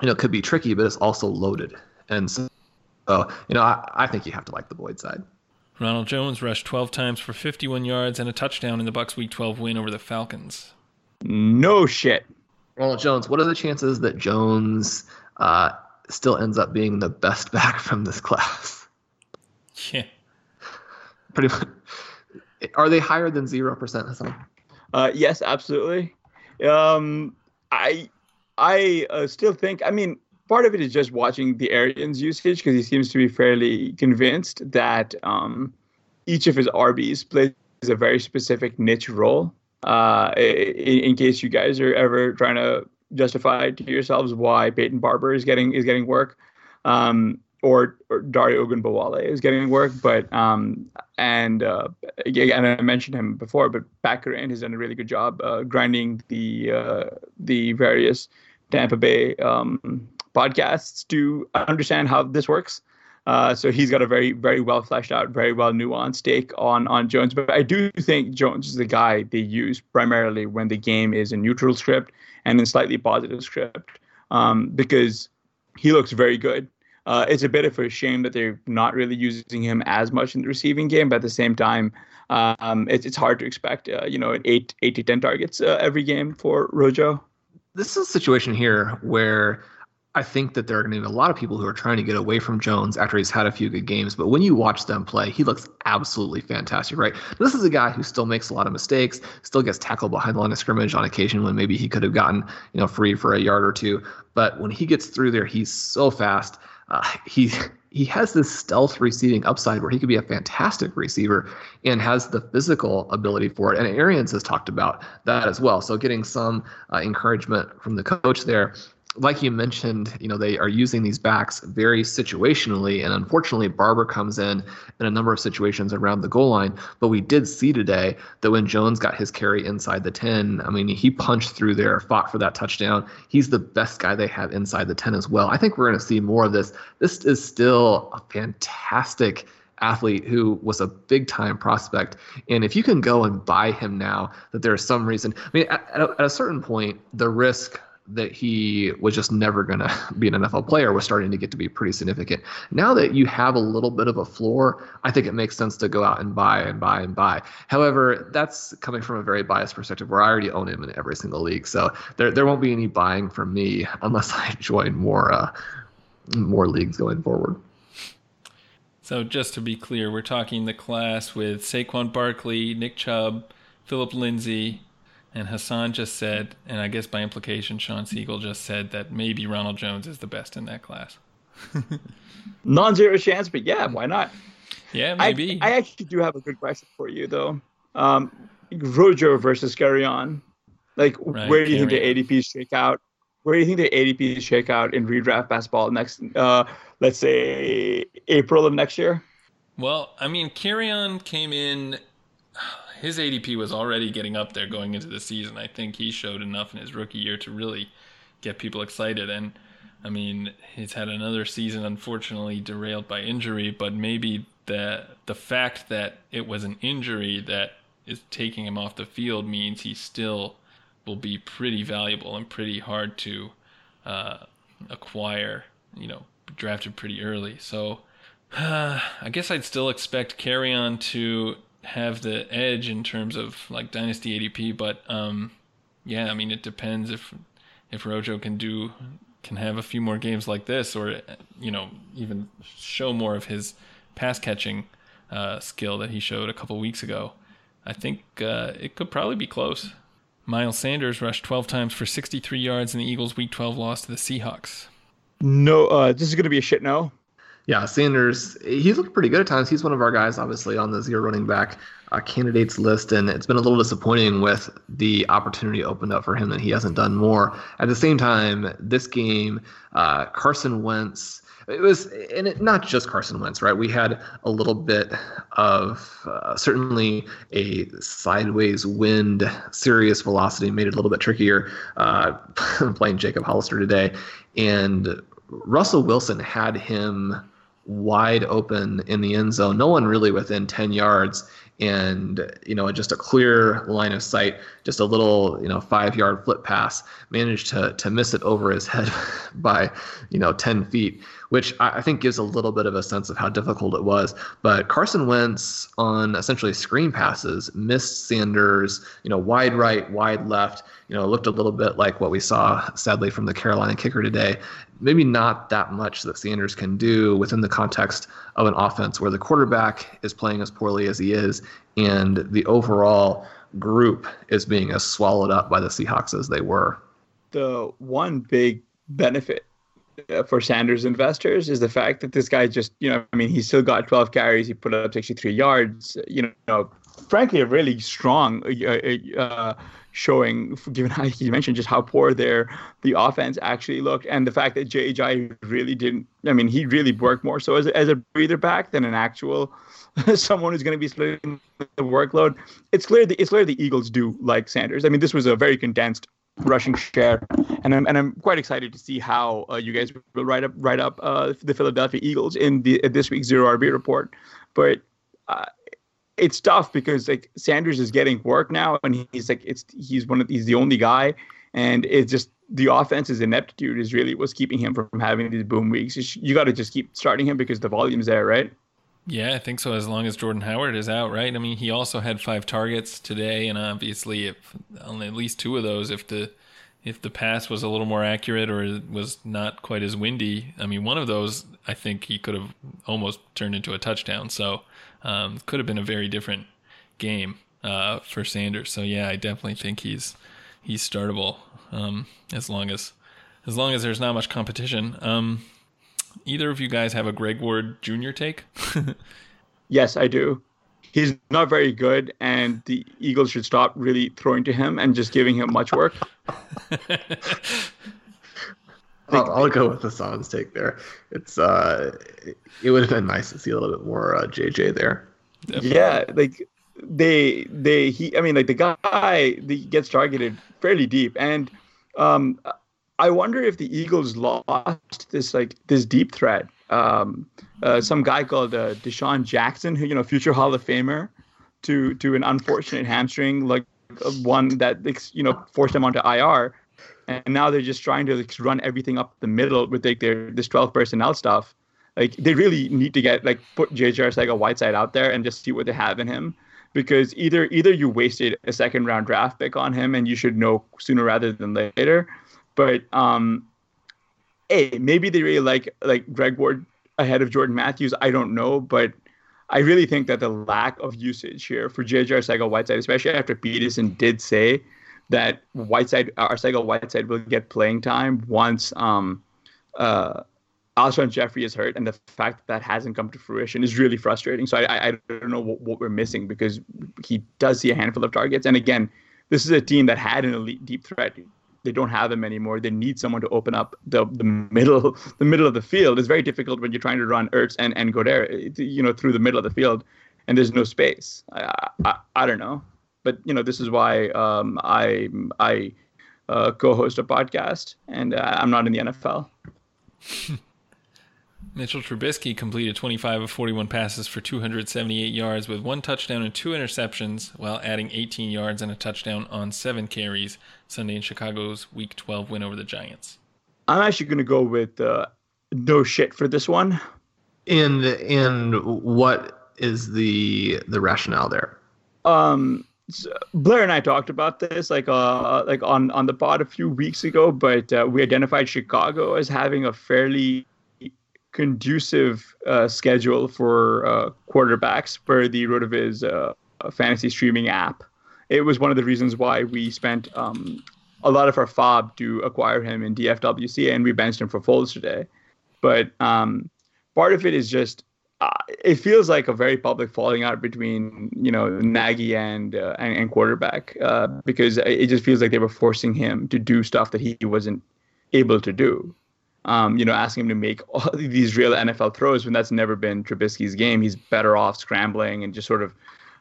you know, could be tricky, but it's also loaded. And so so, you know, I, I think you have to like the Boyd side. Ronald Jones rushed 12 times for 51 yards and a touchdown in the Bucs Week 12 win over the Falcons. No shit. Ronald Jones, what are the chances that Jones uh, still ends up being the best back from this class? Yeah. Pretty much. Are they higher than 0%, Hassan? Uh, yes, absolutely. Um, I I uh, still think, I mean, part of it is just watching the Arians usage because he seems to be fairly convinced that um, each of his RBs plays a very specific niche role. Uh, in, in, case you guys are ever trying to justify to yourselves why Peyton Barber is getting is getting work, um, or, or Dare Ogunbowale is getting work, but um, and uh, again I mentioned him before, but Bakarian has done a really good job uh, grinding the uh, the various Tampa Bay um, podcasts to understand how this works. Uh, so he's got a very, very well fleshed out, very well nuanced take on on Jones. But I do think Jones is the guy they use primarily when the game is a neutral script and in slightly positive script, um, because he looks very good. Uh, it's a bit of a shame that they're not really using him as much in the receiving game, but at the same time, um, it's it's hard to expect, uh, you know, eight eight to ten targets uh, every game for Rojo. This is a situation here where I think that there are going to be a lot of people who are trying to get away from Jones after he's had a few good games. But when you watch them play, he looks absolutely fantastic, right? This is a guy who still makes a lot of mistakes, still gets tackled behind the line of scrimmage on occasion when maybe he could have gotten, you know, free for a yard or two. But when he gets through there, he's so fast. Uh, he he has this stealth receiving upside where he could be a fantastic receiver and has the physical ability for it. And Arians has talked about that as well. So getting some uh, encouragement from the coach there like you mentioned, you know, they are using these backs very situationally, and unfortunately, Barber comes in in a number of situations around the goal line. But we did see today that when Jones got his carry inside the 10, I mean, he punched through there, fought for that touchdown. He's the best guy they have inside the 10 as well. I think we're going to see more of this. This is still a fantastic athlete who was a big time prospect. And if you can go and buy him now, that there's some reason. I mean, at, at, a, at a certain point, the risk that he was just never going to be an NFL player was starting to get to be pretty significant. Now that you have a little bit of a floor, I think it makes sense to go out and buy and buy and buy. However, that's coming from a very biased perspective where I already own him in every single league. So there, there won't be any buying from me unless I join more uh, more leagues going forward. So just to be clear, we're talking the class with Saquon Barkley, Nick Chubb, Philip Lindsay, and Hassan just said, and I guess by implication, Sean Siegel just said that maybe Ronald Jones is the best in that class. Non-zero chance, but yeah, why not? Yeah, maybe. I, I actually do have a good question for you, though. Um, Rojo versus Kerryon. Like, right, where do you think the ADPs shake out? Where do you think the ADPs shake out in redraft basketball next, uh, let's say, April of next year? Well, I mean, Kerryon came in his ADP was already getting up there going into the season. I think he showed enough in his rookie year to really get people excited. And I mean, he's had another season unfortunately derailed by injury, but maybe the the fact that it was an injury that is taking him off the field means he still will be pretty valuable and pretty hard to uh, acquire. You know, drafted pretty early. So uh, I guess I'd still expect Kerryon to have the edge in terms of like dynasty ADP, but um, yeah, I mean it depends if if Rojo can do can have a few more games like this, or you know even show more of his pass catching uh, skill that he showed a couple weeks ago. I think uh, it could probably be close. Miles Sanders rushed 12 times for 63 yards in the Eagles' Week 12 loss to the Seahawks. No, uh, this is going to be a shit no yeah, Sanders, he's looked pretty good at times. He's one of our guys, obviously, on the zero running back uh, candidates list, and it's been a little disappointing with the opportunity opened up for him that he hasn't done more. At the same time, this game, uh, Carson Wentz, it was, and it, not just Carson Wentz, right? We had a little bit of uh, certainly a sideways wind, serious velocity made it a little bit trickier uh, playing Jacob Hollister today. And Russell Wilson had him wide open in the end zone, no one really within 10 yards. And, you know, just a clear line of sight, just a little, you know, five yard flip pass, managed to, to miss it over his head by, you know, 10 feet, which I think gives a little bit of a sense of how difficult it was. But Carson Wentz on essentially screen passes missed Sanders, you know, wide right, wide left, you know, looked a little bit like what we saw, sadly, from the Carolina kicker today maybe not that much that Sanders can do within the context of an offense where the quarterback is playing as poorly as he is and the overall group is being as swallowed up by the Seahawks as they were. The one big benefit uh, for Sanders investors is the fact that this guy just, you know, I mean, he still got 12 carries, he put up 63 yards, you know, frankly, a really strong uh, uh, showing, given how you mentioned just how poor their the offense actually looked, and the fact that J.J. really didn't. I mean, he really worked more so as a, as a breather back than an actual someone who's going to be splitting the workload. It's clear that it's clear the Eagles do like Sanders. I mean, this was a very condensed rushing share, and I'm and I'm quite excited to see how uh, you guys will write up write up uh, the Philadelphia Eagles in the this week's zero RB report. But uh, it's tough because like Sanders is getting work now, and he's like it's he's one of he's the only guy, and it's just the offense's ineptitude is really what's keeping him from having these boom weeks. You got to just keep starting him because the volume's there, right? Yeah, I think so. As long as Jordan Howard is out, right? I mean, he also had five targets today, and obviously, if on at least two of those, if the if the pass was a little more accurate or it was not quite as windy, I mean, one of those I think he could have almost turned into a touchdown. So um, could have been a very different game uh, for Sanders. So yeah, I definitely think he's he's startable um, as long as as long as there's not much competition. Um, either of you guys have a Greg Ward Jr. take? yes, I do. He's not very good, and the Eagles should stop really throwing to him and just giving him much work. I'll, I'll, go with the Sans take there. It's uh, it would have been nice to see a little bit more uh, JJ there. Definitely. Yeah, like they they he. I mean, like the guy the, gets targeted fairly deep, and um, I wonder if the Eagles lost this like this deep threat um, uh, some guy called uh, DeSean Jackson, who you know, future Hall of Famer, to to an unfortunate hamstring, like uh, one that you know forced him onto IR, and now they're just trying to like, run everything up the middle with like their this 12 personnel stuff. Like they really need to get like put JJ Arcega-Whiteside out there and just see what they have in him because either either you wasted a second round draft pick on him and you should know sooner rather than later, but um, hey, maybe they really like like Greg Ward ahead of Jordan Matthews. I don't know, but I really think that the lack of usage here for JJ Arcega-Whiteside, especially after Pederson did say that Whiteside Arcega-Whiteside will get playing time once um uh Alshon Jeffery is hurt, and the fact that that hasn't come to fruition is really frustrating. So I, I don't know what, what, we're missing because he does see a handful of targets. And again, this is a team that had an elite deep threat. They don't have him anymore. They need someone to open up the, the middle the middle of the field. It's very difficult when you're trying to run Ertz and and Goedert, you know, through the middle of the field, and there's no space. I I, I don't know, but you know, this is why um, I I uh, co-host a podcast, and uh, I'm not in the NFL. Mitchell Trubisky completed 25 of 41 passes for 278 yards with one touchdown and two interceptions, while adding 18 yards and a touchdown on seven carries Sunday in Chicago's Week 12 win over the Giants. I'm actually going to go with uh, no shit for this one. In in what is the the rationale there? Um, Blair and I talked about this like uh like on on the pod a few weeks ago, but uh, we identified Chicago as having a fairly conducive uh, schedule for uh, quarterbacks for the RotoViz uh, fantasy streaming app. It was one of the reasons why we spent um, a lot of our FAAB to acquire him in DFWC, and we benched him for Foles today. But um, part of it is just uh, it feels like a very public falling out between you know Nagy and uh, and, and, quarterback uh, because it just feels like they were forcing him to do stuff that he wasn't able to do um, you know, asking him to make all these real NFL throws when that's never been Trubisky's game. He's better off scrambling and just sort of,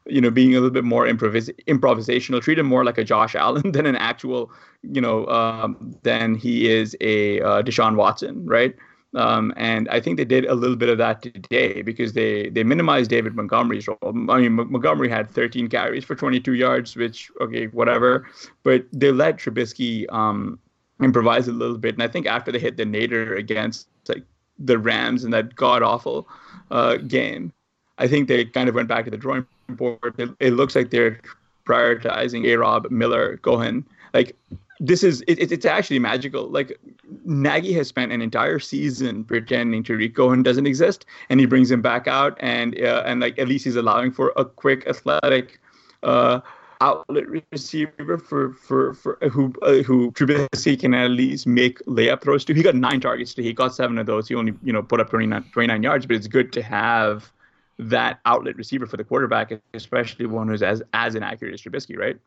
you know, being a little bit more improvis- improvisational. Treat him more like a Josh Allen than an actual, you know, um, than he is a uh, Deshaun Watson, right? Um, and I think they did a little bit of that today because they they minimized David Montgomery's role. I mean, M- Montgomery had 13 carries for 22 yards, which okay, whatever. But they let Trubisky um, improvise a little bit. And I think after they hit the nadir against like the Rams in that god awful uh, game, I think they kind of went back to the drawing board. It, it looks like they're prioritizing A Rob, Miller, Cohen. Like this is it, it's actually magical. Like Nagy has spent an entire season pretending Tarik Cohen doesn't exist, and he brings him back out, and uh, and like at least he's allowing for a quick athletic uh, outlet receiver for for for uh, who uh, who Trubisky can at least make layup throws to. He got nine targets today. He got seven of those. He only you know put up 29, 29 yards, but it's good to have that outlet receiver for the quarterback, especially one who's as as inaccurate as Trubisky, right?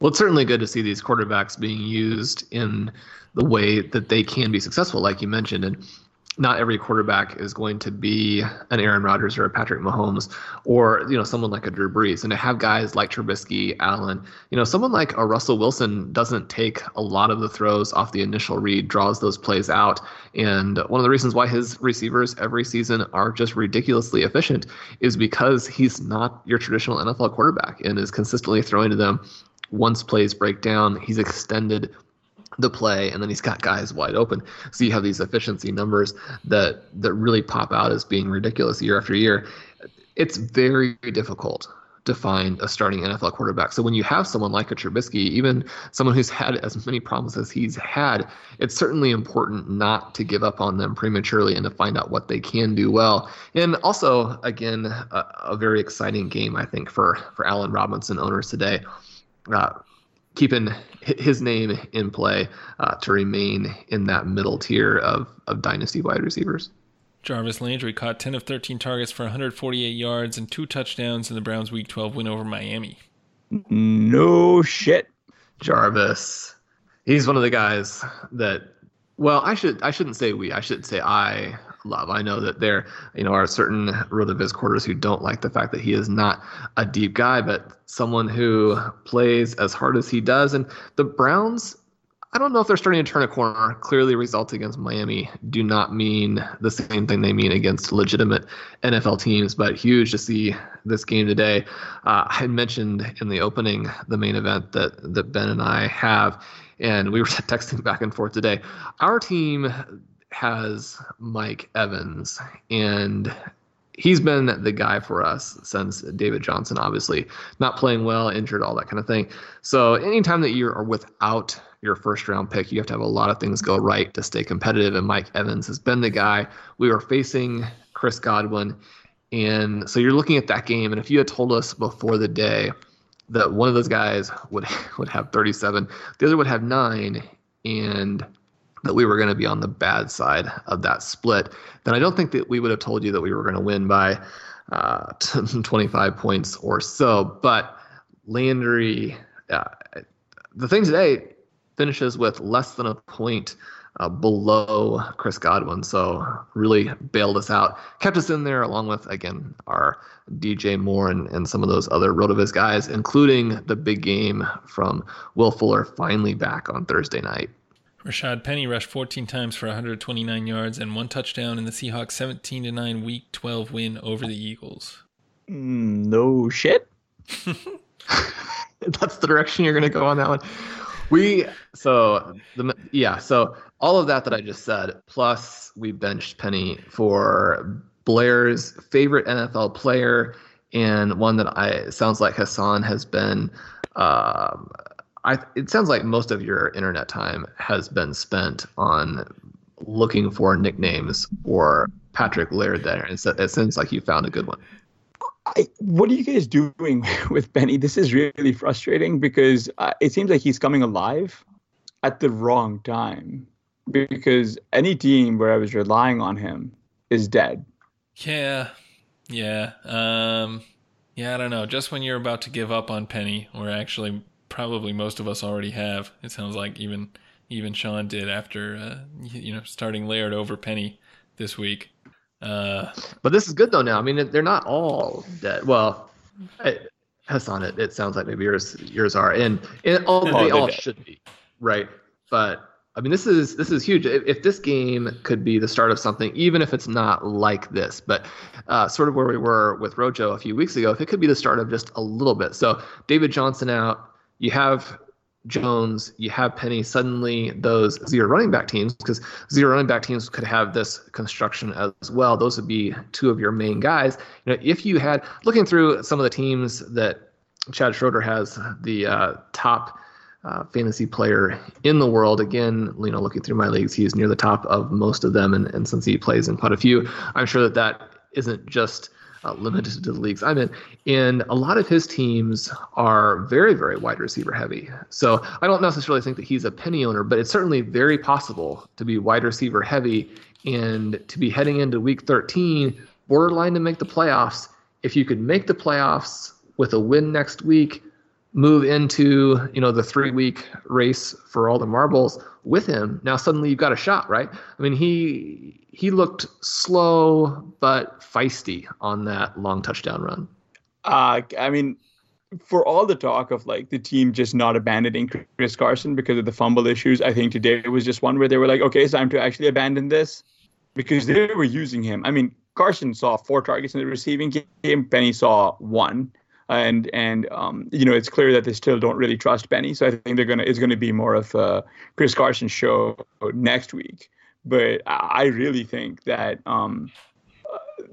Well, it's certainly good to see these quarterbacks being used in the way that they can be successful, like you mentioned. And not every quarterback is going to be an Aaron Rodgers or a Patrick Mahomes or you know someone like a Drew Brees. And to have guys like Trubisky, Allen, you know someone like a Russell Wilson doesn't take a lot of the throws off the initial read, draws those plays out. And one of the reasons why his receivers every season are just ridiculously efficient is because he's not your traditional NFL quarterback and is consistently throwing to them once plays break down, he's extended the play and then he's got guys wide open so you have these efficiency numbers that that really pop out as being ridiculous year after year it's very difficult to find a starting NFL quarterback. So when you have someone like a Trubisky, even someone who's had as many problems as he's had, it's certainly important not to give up on them prematurely and to find out what they can do well. And also, again, a, a very exciting game I think for for Allen Robinson owners today. Uh, keeping his name in play uh, to remain in that middle tier of, of dynasty wide receivers. Jarvis Landry caught 10 of 13 targets for 148 yards and two touchdowns in the Browns' Week 12 win over Miami. No shit. Jarvis. He's one of the guys that well, I should I shouldn't say we. I should say I love. I know that there, you know, are certain RotoViz quarters who don't like the fact that he is not a deep guy, but someone who plays as hard as he does. And the Browns, I don't know if they're starting to turn a corner. Clearly, results against Miami do not mean the same thing they mean against legitimate NFL teams, but huge to see this game today. Uh, I had mentioned in the opening the main event that, that Ben and I have, and we were texting back and forth today. Our team has Mike Evans, and he's been the guy for us since David Johnson, obviously not playing well, injured, all that kind of thing. So anytime that you are without your first round pick, you have to have a lot of things go right to stay competitive. And Mike Evans has been the guy. We were facing Chris Godwin. And so you're looking at that game. And if you had told us before the day that one of those guys would would have 37, the other would have nine, and that we were going to be on the bad side of that split, then I don't think that we would have told you that we were going to win by uh, 25 points or so. But Landry, uh, the thing today finishes with less than a point uh, below Chris Godwin. So really bailed us out, kept us in there along with, again, our DJ Moore and, and some of those other RotoViz guys, including the big game from Will Fuller finally back on Thursday night. Rashad Penny rushed 14 times for 129 yards and one touchdown in the Seahawks 17 to 9 week 12 win over the Eagles. Mm, no shit. That's the direction you're going to go on that one. We so the yeah, so all of that that I just said plus we benched Penny for Blair's favorite NFL player and one that I sounds like Hassan has been um, I, it sounds like most of your internet time has been spent on looking for nicknames for Patrick Laird there. And so it seems like you found a good one. I, what are you guys doing with Penny? This is really frustrating because uh, it seems like he's coming alive at the wrong time. Because any team where I was relying on him is dead. Yeah, yeah, um, yeah. I don't know. Just when you're about to give up on Penny, or actually probably most of us already have. It sounds like even even Sean did after uh, you know starting Laird over Penny this week. Uh, but this is good though. Now, I mean, they're not all dead. Well, it, Hassan, it, it sounds like maybe yours yours are, and, and all oh, they all should be, right? But I mean, this is this is huge. If, if, this game could be the start of something, even if it's not like this, but uh, sort of where we were with Rojo a few weeks ago, if it could be the start of just a little bit. So David Johnson out, you have Jones, you have Penny, suddenly those zero running back teams, because zero running back teams could have this construction as well. Those would be two of your main guys. You know, if you had looking through some of the teams that Chad Schroeder has the uh, top uh, fantasy player in the world. Again, you know, looking through my leagues, he is near the top of most of them, and, and since he plays in quite a few, I'm sure that that isn't just uh, limited to the leagues I'm in. And a lot of his teams are very, very wide receiver heavy. So I don't necessarily think that he's a penny owner, but it's certainly very possible to be wide receiver heavy and to be heading into week 13, borderline to make the playoffs. If you could make the playoffs with a win next week, move into you know the three week race for all the marbles with him now suddenly you've got a shot right? I mean he he looked slow but feisty on that long touchdown run. Uh i mean for all the talk of like the team just not abandoning chris carson because of the fumble issues i think today it was just one where they were like okay it's time to actually abandon this because they were using him. I mean carson saw four targets in the receiving game. Penny saw one and and um, you know it's clear that they still don't really trust Penny. So I think they're gonna it's gonna be more of a Chris Carson show next week. But I really think that um,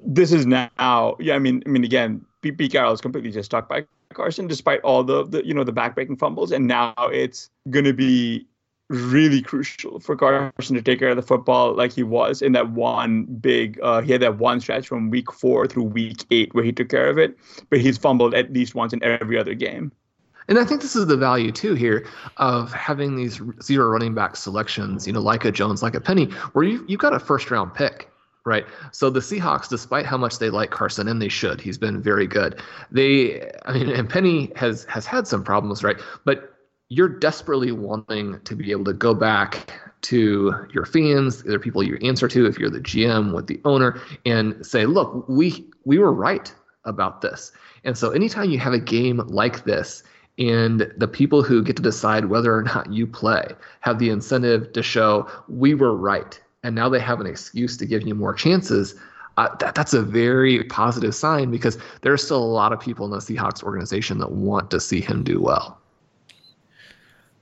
this is now. Yeah, I mean, I mean, again, Pete Carroll is completely just stuck by Carson, despite all the, the you know the backbreaking fumbles, and now it's gonna be really crucial for Carson to take care of the football like he was in that one big. Uh, he had that one stretch from week four through week eight where he took care of it, but he's fumbled at least once in every other game. And I think this is the value too here of having these zero running back selections, you know, like a Jones, like a Penny, where you you've got a first round pick, right? So the Seahawks, despite how much they like Carson, and they should, he's been very good. They, I mean, and Penny has has had some problems, right? But you're desperately wanting to be able to go back to your fans, the people you answer to, if you're the GM with the owner, and say, look, we we were right about this. And so anytime you have a game like this And the people who get to decide whether or not you play have the incentive to show we were right. And now they have an excuse to give you more chances. Uh, that, that's a very positive sign because there are still a lot of people in the Seahawks organization that want to see him do well.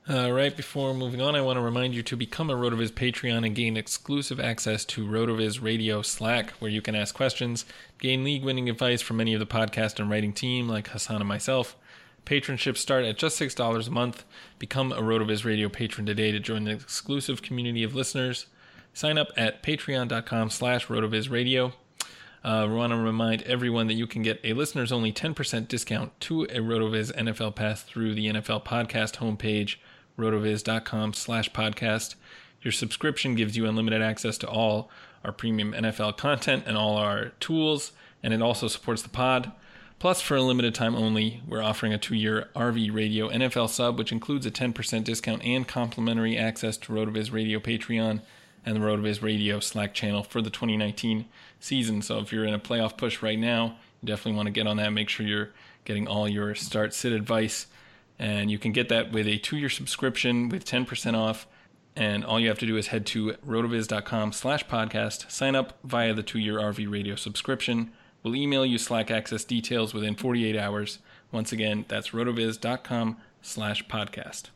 Uh, right before moving on, I want to remind you to become a RotoViz Patreon and gain exclusive access to RotoViz Radio Slack, where you can ask questions, gain league winning advice from many of the podcast and writing team like Hassan and myself. Patronships start at just $6 a month. Become a RotoViz Radio patron today to join the exclusive community of listeners. Sign up at patreon.com slash rotovizradio. Uh, we want to remind everyone that you can get a listeners only 10% discount to a RotoViz NFL Pass through the NFL Podcast homepage rotoviz.com slash podcast. Your subscription gives you unlimited access to all our premium NFL content and all our tools, and it also supports the pod. Plus, for a limited time only, we're offering a two year RV Radio NFL sub, which includes a 10% discount and complimentary access to RotoViz Radio Patreon and the RotoViz Radio Slack channel for the 2019 season. So, if you're in a playoff push right now, you definitely want to get on that. Make sure you're getting all your start sit advice and you can get that with a two year subscription with 10% off. And all you have to do is head to rotoviz.com slash podcast, sign up via the two year RV radio subscription. We'll email you Slack access details within 48 hours. Once again, that's rotoviz.com slash podcast.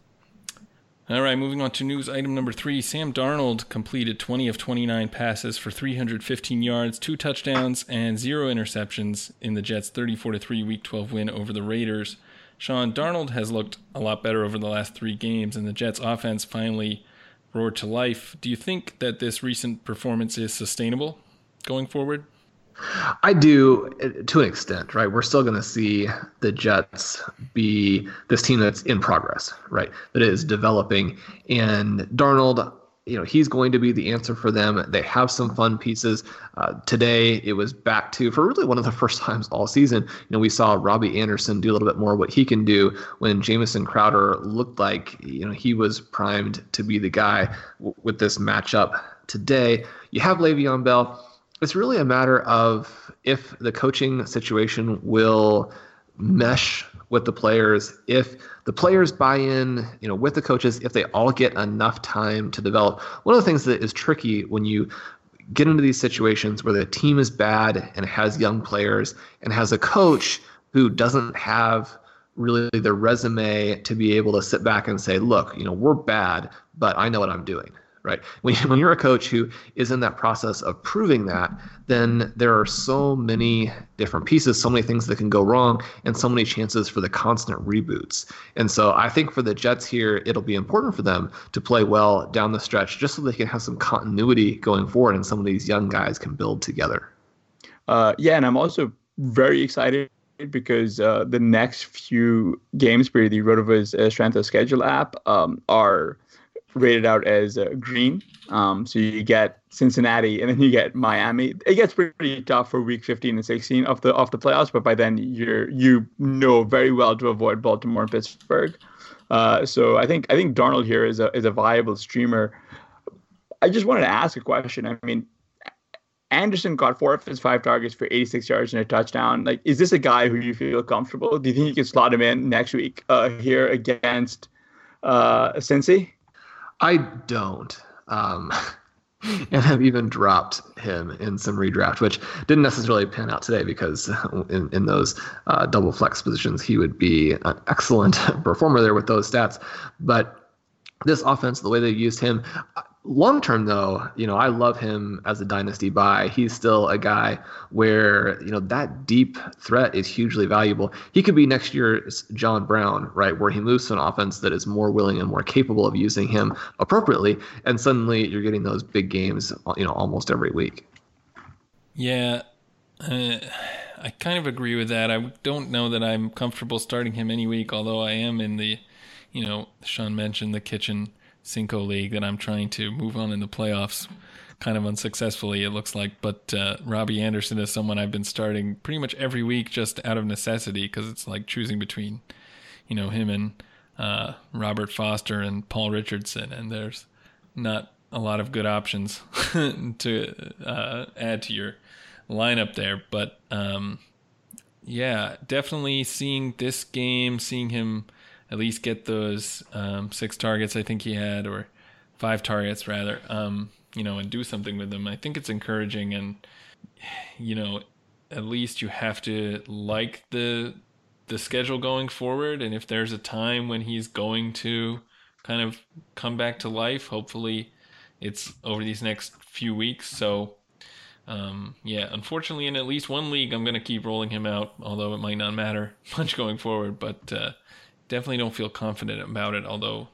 All right, moving on to news item number three. Sam Darnold completed 20 of 29 passes for 315 yards, two touchdowns, and zero interceptions in the Jets' 34 3 Week 12 win over the Raiders. Sam Darnold has looked a lot better over the last three games, and the Jets' offense finally roared to life. Do you think that this recent performance is sustainable going forward? I do uh, to an extent, right? We're still going to see the Jets be this team that's in progress, right? That is developing. And Darnold, you know he's going to be the answer for them. They have some fun pieces. Uh, today it was back to for really one of the first times all season. You know we saw Robbie Anderson do a little bit more what he can do when Jamison Crowder looked like you know he was primed to be the guy w- with this matchup today. You have Le'Veon Bell. It's really a matter of if the coaching situation will mesh with the players. If the players buy in you know with the coaches if they all get enough time to develop one of the things that is tricky when you get into these situations where the team is bad and has young players and has a coach who doesn't have really the resume to be able to sit back and say look you know we're bad but i know what i'm doing right? When, when you're a coach who is in that process of proving that, then there are so many different pieces, so many things that can go wrong, and so many chances for the constant reboots. And so I think for the Jets here, it'll be important for them to play well down the stretch just so they can have some continuity going forward and some of these young guys can build together. Uh, yeah, and I'm also very excited because uh, the next few games for the Rotoviz uh, Strength of Schedule app um, are rated out as uh, green. Um, so you get Cincinnati and then you get Miami. It gets pretty tough for week 15 and 16 of the of the playoffs, but by then you're you know very well to avoid Baltimore and Pittsburgh. Uh, so I think I think Darnold here is a is a viable streamer. I just wanted to ask a question. I mean, Anderson got four of his five targets for 86 yards and a touchdown. Like, is this a guy who you feel comfortable? Do you think you can slot him in next week uh, here against uh, Cincy? I don't. Um, and have even dropped him in some redraft, which didn't necessarily pan out today because in, in those uh, double flex positions, he would be an excellent performer there with those stats. But this offense, the way they used him, Long term, though, you know, I love him as a dynasty buy. He's still a guy where, you know, that deep threat is hugely valuable. He could be next year's John Brown, right? Where he moves to an offense that is more willing and more capable of using him appropriately. And suddenly you're getting those big games, you know, almost every week. Yeah. Uh, I kind of agree with that. I don't know that I'm comfortable starting him any week, although I am in the, you know, Sean mentioned the kitchen Cinco League that I'm trying to move on in the playoffs kind of unsuccessfully, it looks like. But uh, Robbie Anderson is someone I've been starting pretty much every week just out of necessity because it's like choosing between, you know, him and uh, Robert Foster and Paul Richardson. And there's not a lot of good options to uh, add to your lineup there. But um, yeah, definitely seeing this game, seeing him at least get those um, six targets I think he had, or five targets rather, um, you know, and do something with them. I think it's encouraging, and you know, at least you have to like the the schedule going forward, and if there's a time when he's going to kind of come back to life, hopefully it's over these next few weeks. So. Um, yeah, unfortunately, in at least one league, I'm going to keep rolling him out, although it might not matter much going forward. But uh, definitely don't feel confident about it. Although,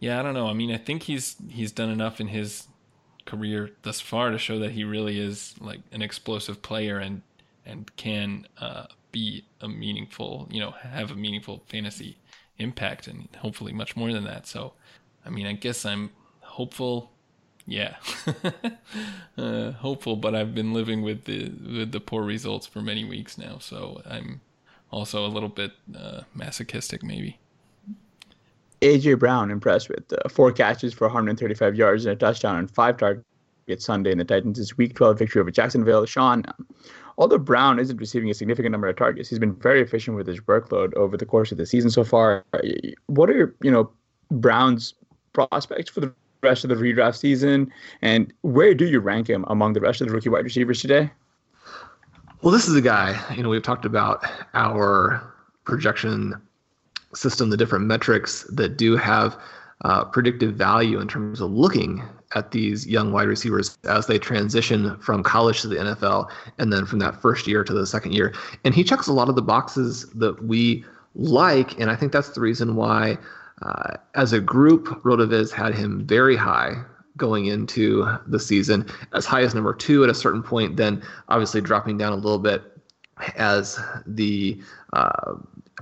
yeah, I don't know. I mean, I think he's he's done enough in his career thus far to show that he really is like an explosive player and and can uh, be a meaningful, you know, have a meaningful fantasy impact and hopefully much more than that. So, I mean, I guess I'm hopeful. Yeah, uh, hopeful, but I've been living with the with the poor results for many weeks now, so I'm also a little bit uh, masochistic, maybe. AJ Brown impressed with uh, four catches for 135 yards and a touchdown and five targets Sunday in the Titans' Week 12 victory over Jacksonville. Shawn, although Brown isn't receiving a significant number of targets, he's been very efficient with his workload over the course of the season so far. What are you know Brown's prospects for the rest of the redraft season, and where do you rank him among the rest of the rookie wide receivers today? Well, this is a guy, you know, we've talked about our projection system, the different metrics that do have uh, predictive value in terms of looking at these young wide receivers as they transition from college to the NFL and then from that first year to the second year. And he checks a lot of the boxes that we like. And I think that's the reason why, uh, as a group, RotoViz had him very high going into the season, as high as number two at a certain point, then obviously dropping down a little bit as the uh,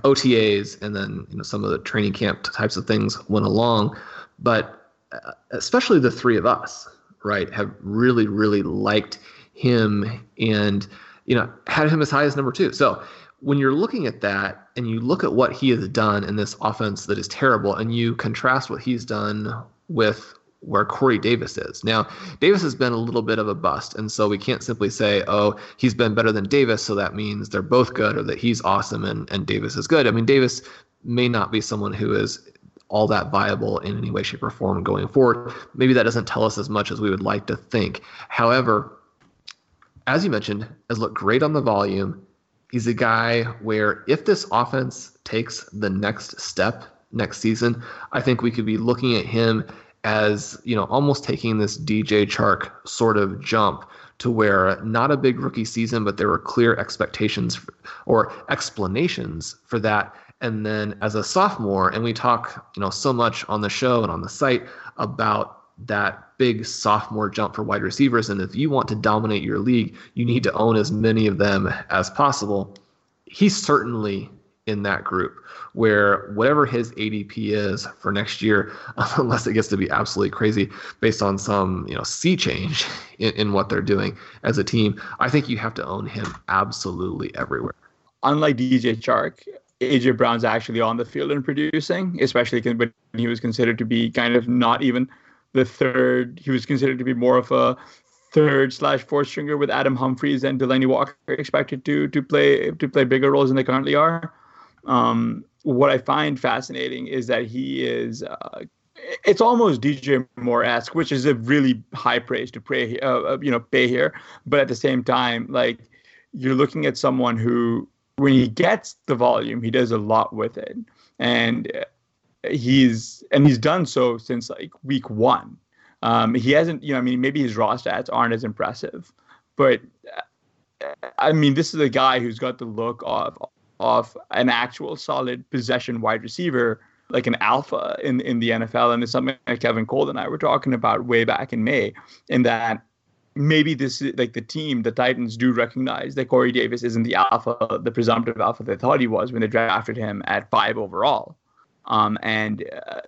OTAs and then you know some of the training camp types of things went along. But uh, especially the three of us, right, have really really liked him and you know had him as high as number two. So when you're looking at that and you look at what he has done in this offense that is terrible, and you contrast what he's done with where Corey Davis is. Now, Davis has been a little bit of a bust, and so we can't simply say, oh, he's been better than Davis, so that means they're both good, or that he's awesome and, and Davis is good. I mean, Davis may not be someone who is all that viable in any way, shape, or form going forward. Maybe that doesn't tell us as much as we would like to think. However, as you mentioned, has looked great on the volume. He's a guy where if this offense takes the next step next season, I think we could be looking at him as you know almost taking this DJ Chark sort of jump to where not a big rookie season, but there were clear expectations for, or explanations for that. And then as a sophomore, and we talk you know so much on the show and on the site about that big sophomore jump for wide receivers. And if you want to dominate your league, you need to own as many of them as possible. He certainly in that group where whatever his ADP is for next year, unless it gets to be absolutely crazy based on some you know sea change in, in what they're doing as a team, I think you have to own him absolutely everywhere. Unlike DJ Chark, AJ Brown's actually on the field and producing, especially when he was considered to be kind of not even the third. He was considered to be more of a third slash fourth stringer with Adam Humphries and Delanie Walker expected to to play to play bigger roles than they currently are. Um, what I find fascinating is that he is. Uh, it's almost DJ Moore esque, which is a really high praise to pray, uh, uh, you know, pay here. But at the same time, like you're looking at someone who, when he gets the volume, he does a lot with it, and he's and he's done so since like week one. Um, he hasn't, you know, I mean, maybe his raw stats aren't as impressive, but I mean, this is a guy who's got the look of of an actual solid possession wide receiver, like an alpha in, in the NFL. And it's something that Kevin Cole and I were talking about way back in May, in that maybe this like the team, the Titans do recognize that Corey Davis isn't the alpha, the presumptive alpha they thought he was when they drafted him at five overall. Um, and uh,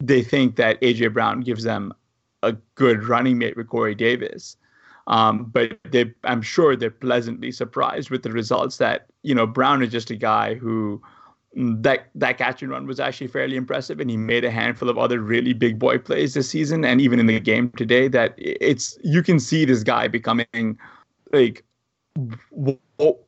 they think that AJ Brown gives them a good running mate with Corey Davis. Um, but they, I'm sure they're pleasantly surprised with the results. That you know, Brown is just a guy who mm, that that catch and run was actually fairly impressive, and he made a handful of other really big boy plays this season, and even in the game today. That it's you can see this guy becoming like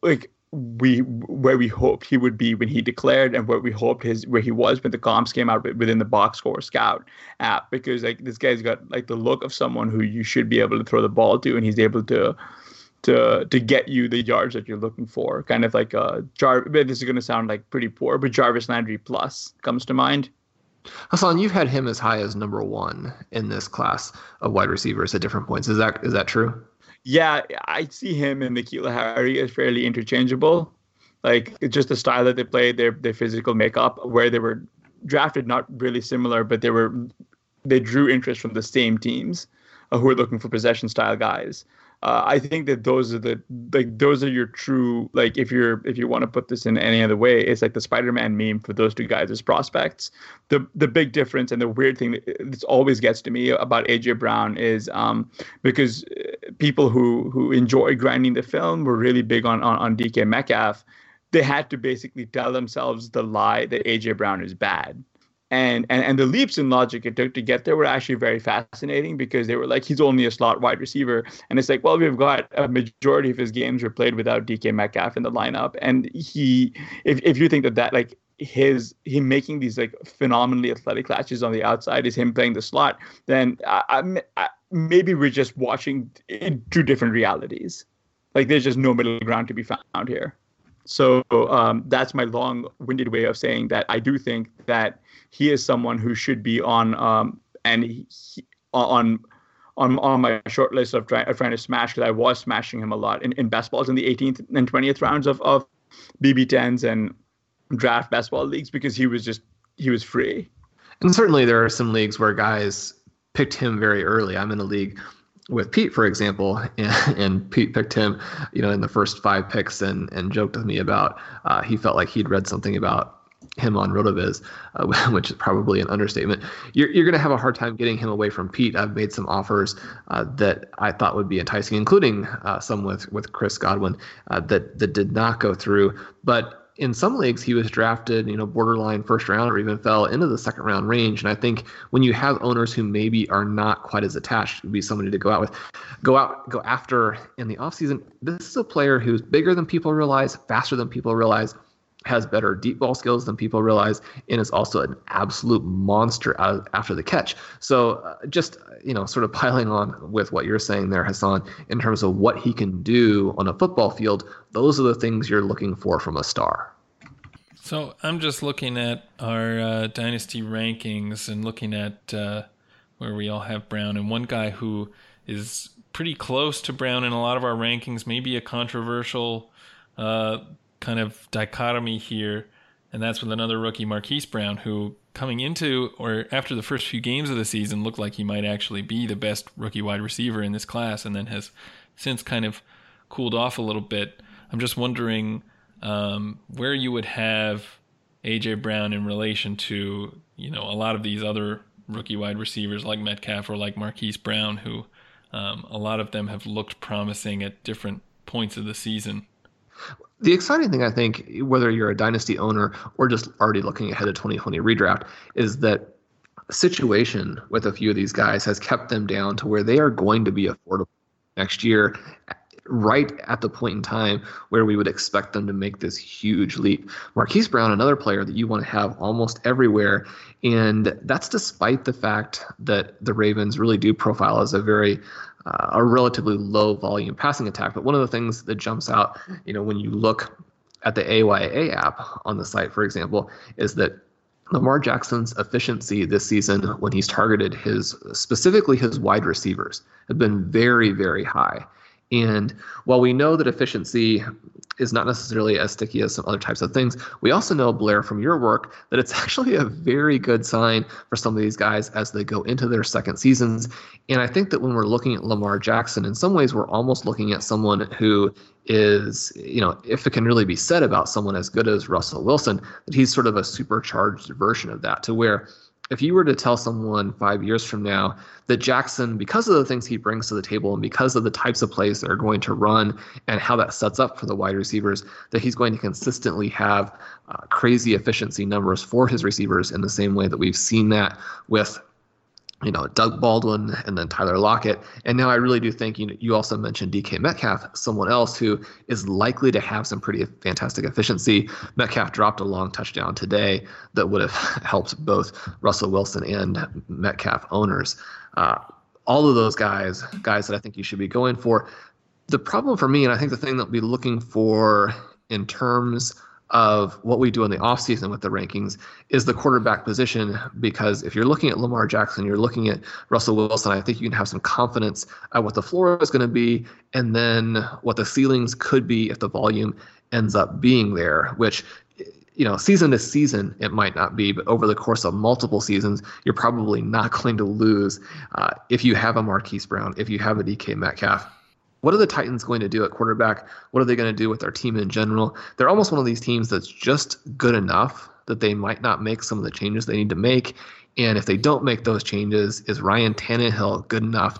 like we where we hoped he would be when he declared and where we hoped his where he was when the comps came out within the box score scout app because like this guy's got like the look of someone who you should be able to throw the ball to and he's able to to to get you the yards that you're looking for kind of like a jar this is going to sound like pretty poor but jarvis landry plus comes to mind Hassan, you've had him as high as number one in this class of wide receivers at different points. Is that is that true? Yeah, I see him and N'Keal Harry as fairly interchangeable. Like it's just the style that they played, their their physical makeup, where they were drafted not really similar, but they were they drew interest from the same teams uh, who were looking for possession style guys uh, I think that those are the like those are your true like if you're if you want to put this in any other way, it's like the Spider-Man meme for those two guys as prospects. The the big difference and the weird thing that always gets to me about AJ Brown is um, because uh, people who who enjoy grinding the film were really big on on, on DK Metcalf. They had to basically tell themselves the lie that AJ Brown is bad and, and and the leaps in logic it took to get there were actually very fascinating because they were like he's only a slot wide receiver. And it's like well we've got a majority of his games were played without DK Metcalf in the lineup. And he if if you think that that like his him making these like phenomenally athletic catches on the outside is him playing the slot then I, I, maybe we're just watching two different realities. Like there's just no middle ground to be found here so um, that's my long-winded way of saying that I do think that he is someone who should be on um, and he, on on on my short list of, try, of trying to smash because I was smashing him a lot in, in best balls in the 18th and 20th rounds of, of BB10s and draft best ball leagues because he was just he was free. And certainly there are some leagues where guys picked him very early. I'm in a league with Pete, for example, and, and, Pete picked him, you know, in the first five picks and and joked with me about uh, he felt like he'd read something about him on Rotoviz, uh, which is probably an understatement. You're, you're going to have a hard time getting him away from Pete. I've made some offers uh, that I thought would be enticing, including uh, some with with Chris Godwin uh, that that did not go through. But in some leagues, he was drafted, you know, borderline first round or even fell into the second round range. And I think when you have owners who maybe are not quite as attached, would be somebody to go out with, go out, go after in the offseason. This is a player who's bigger than people realize, faster than people realize, has better deep ball skills than people realize, and is also an absolute monster after the catch. So, uh, just you know, sort of piling on with what you're saying there, Hassan, in terms of what he can do on a football field, those are the things you're looking for from a star. So I'm just looking at our uh, dynasty rankings and looking at uh, where we all have Brown, and one guy who is pretty close to Brown in a lot of our rankings, maybe a controversial uh, kind of dichotomy here, and that's with another rookie, Marquise Brown, who coming into or after the first few games of the season looked like he might actually be the best rookie wide receiver in this class, and then has since kind of cooled off a little bit. I'm just wondering um, where you would have AJ Brown in relation to you know a lot of these other rookie wide receivers like Metcalf or like Marquise Brown, who um, a lot of them have looked promising at different points of the season. The exciting thing, I think, whether you're a dynasty owner or just already looking ahead of 2020 redraft, is that situation with a few of these guys has kept them down to where they are going to be affordable next year right at the point in time where we would expect them to make this huge leap. Marquise Brown, another player that you want to have almost everywhere. And that's despite the fact that the Ravens really do profile as a very uh, a relatively low volume passing attack. But one of the things that jumps out, you know, when you look at the AYA app on the site, for example, is that Lamar Jackson's efficiency this season when he's targeted his specifically his wide receivers have been very, very high. And while we know that efficiency is not necessarily as sticky as some other types of things, we also know, Blair, from your work, that it's actually a very good sign for some of these guys as they go into their second seasons. And I think that when we're looking at Lamar Jackson, in some ways, we're almost looking at someone who is, you know, if it can really be said about someone as good as Russell Wilson, that he's sort of a supercharged version of that, to where if you were to tell someone five years from now that Jackson, because of the things he brings to the table and because of the types of plays that are going to run and how that sets up for the wide receivers, that he's going to consistently have uh, crazy efficiency numbers for his receivers in the same way that we've seen that with you know, Doug Baldwin and then Tyler Lockett. And now I really do think you know, you also mentioned DK Metcalf, someone else who is likely to have some pretty fantastic efficiency. Metcalf dropped a long touchdown today that would have helped both Russell Wilson and Metcalf owners. Uh, all of those guys, guys that I think you should be going for. The problem for me, and I think the thing that we'll be looking for in terms of what we do in the offseason with the rankings is the quarterback position because if you're looking at Lamar Jackson, you're looking at Russell Wilson, I think you can have some confidence at what the floor is going to be and then what the ceilings could be if the volume ends up being there, which you know, season to season, it might not be, but over the course of multiple seasons, you're probably not going to lose uh, if you have a Marquise Brown, if you have a DK Metcalf what are the Titans going to do at quarterback? What are they going to do with their team in general? They're almost one of these teams that's just good enough that they might not make some of the changes they need to make. And if they don't make those changes, is Ryan Tannehill good enough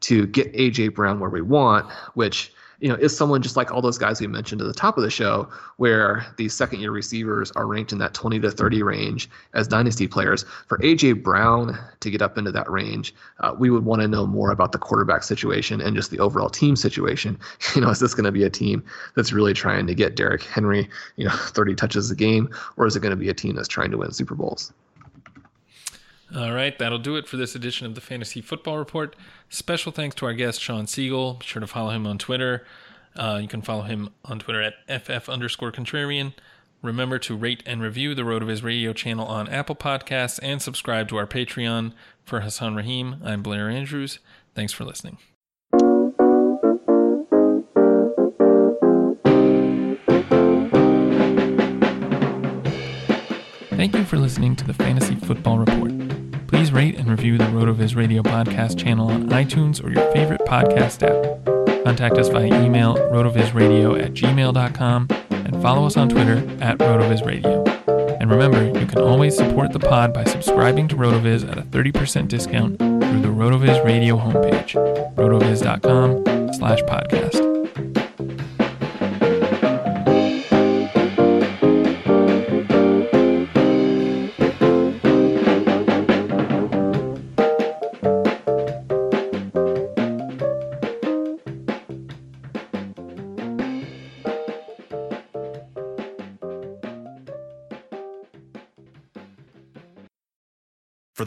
to get AJ Brown where we want? Which you know, is someone just like all those guys we mentioned at the top of the show, where these second year receivers are ranked in that 20 to 30 range as dynasty players. For AJ Brown to get up into that range, uh, we would want to know more about the quarterback situation and just the overall team situation. You know, is this going to be a team that's really trying to get Derrick Henry, you know, 30 touches a game, or is it going to be a team that's trying to win Super Bowls? All right, that'll do it for this edition of the Fantasy Football Report. Special thanks to our guest, Shawn Siegele. Be sure to follow him on Twitter. Uh, you can follow him on Twitter at FF underscore contrarian. Remember to rate and review the RotoViz radio channel on Apple Podcasts and subscribe to our Patreon. For Hassan Rahim, I'm Blair Andrews. Thanks for listening. Thank you for listening to the Fantasy Football Report. Please rate and review the RotoViz Radio podcast channel on iTunes or your favorite podcast app. Contact us via email rotovizradio at gmail.com and follow us on Twitter at rotovizradio. And remember, you can always support the pod by subscribing to RotoViz at a 30% discount through the RotoViz Radio homepage, rotoviz.com slash podcast.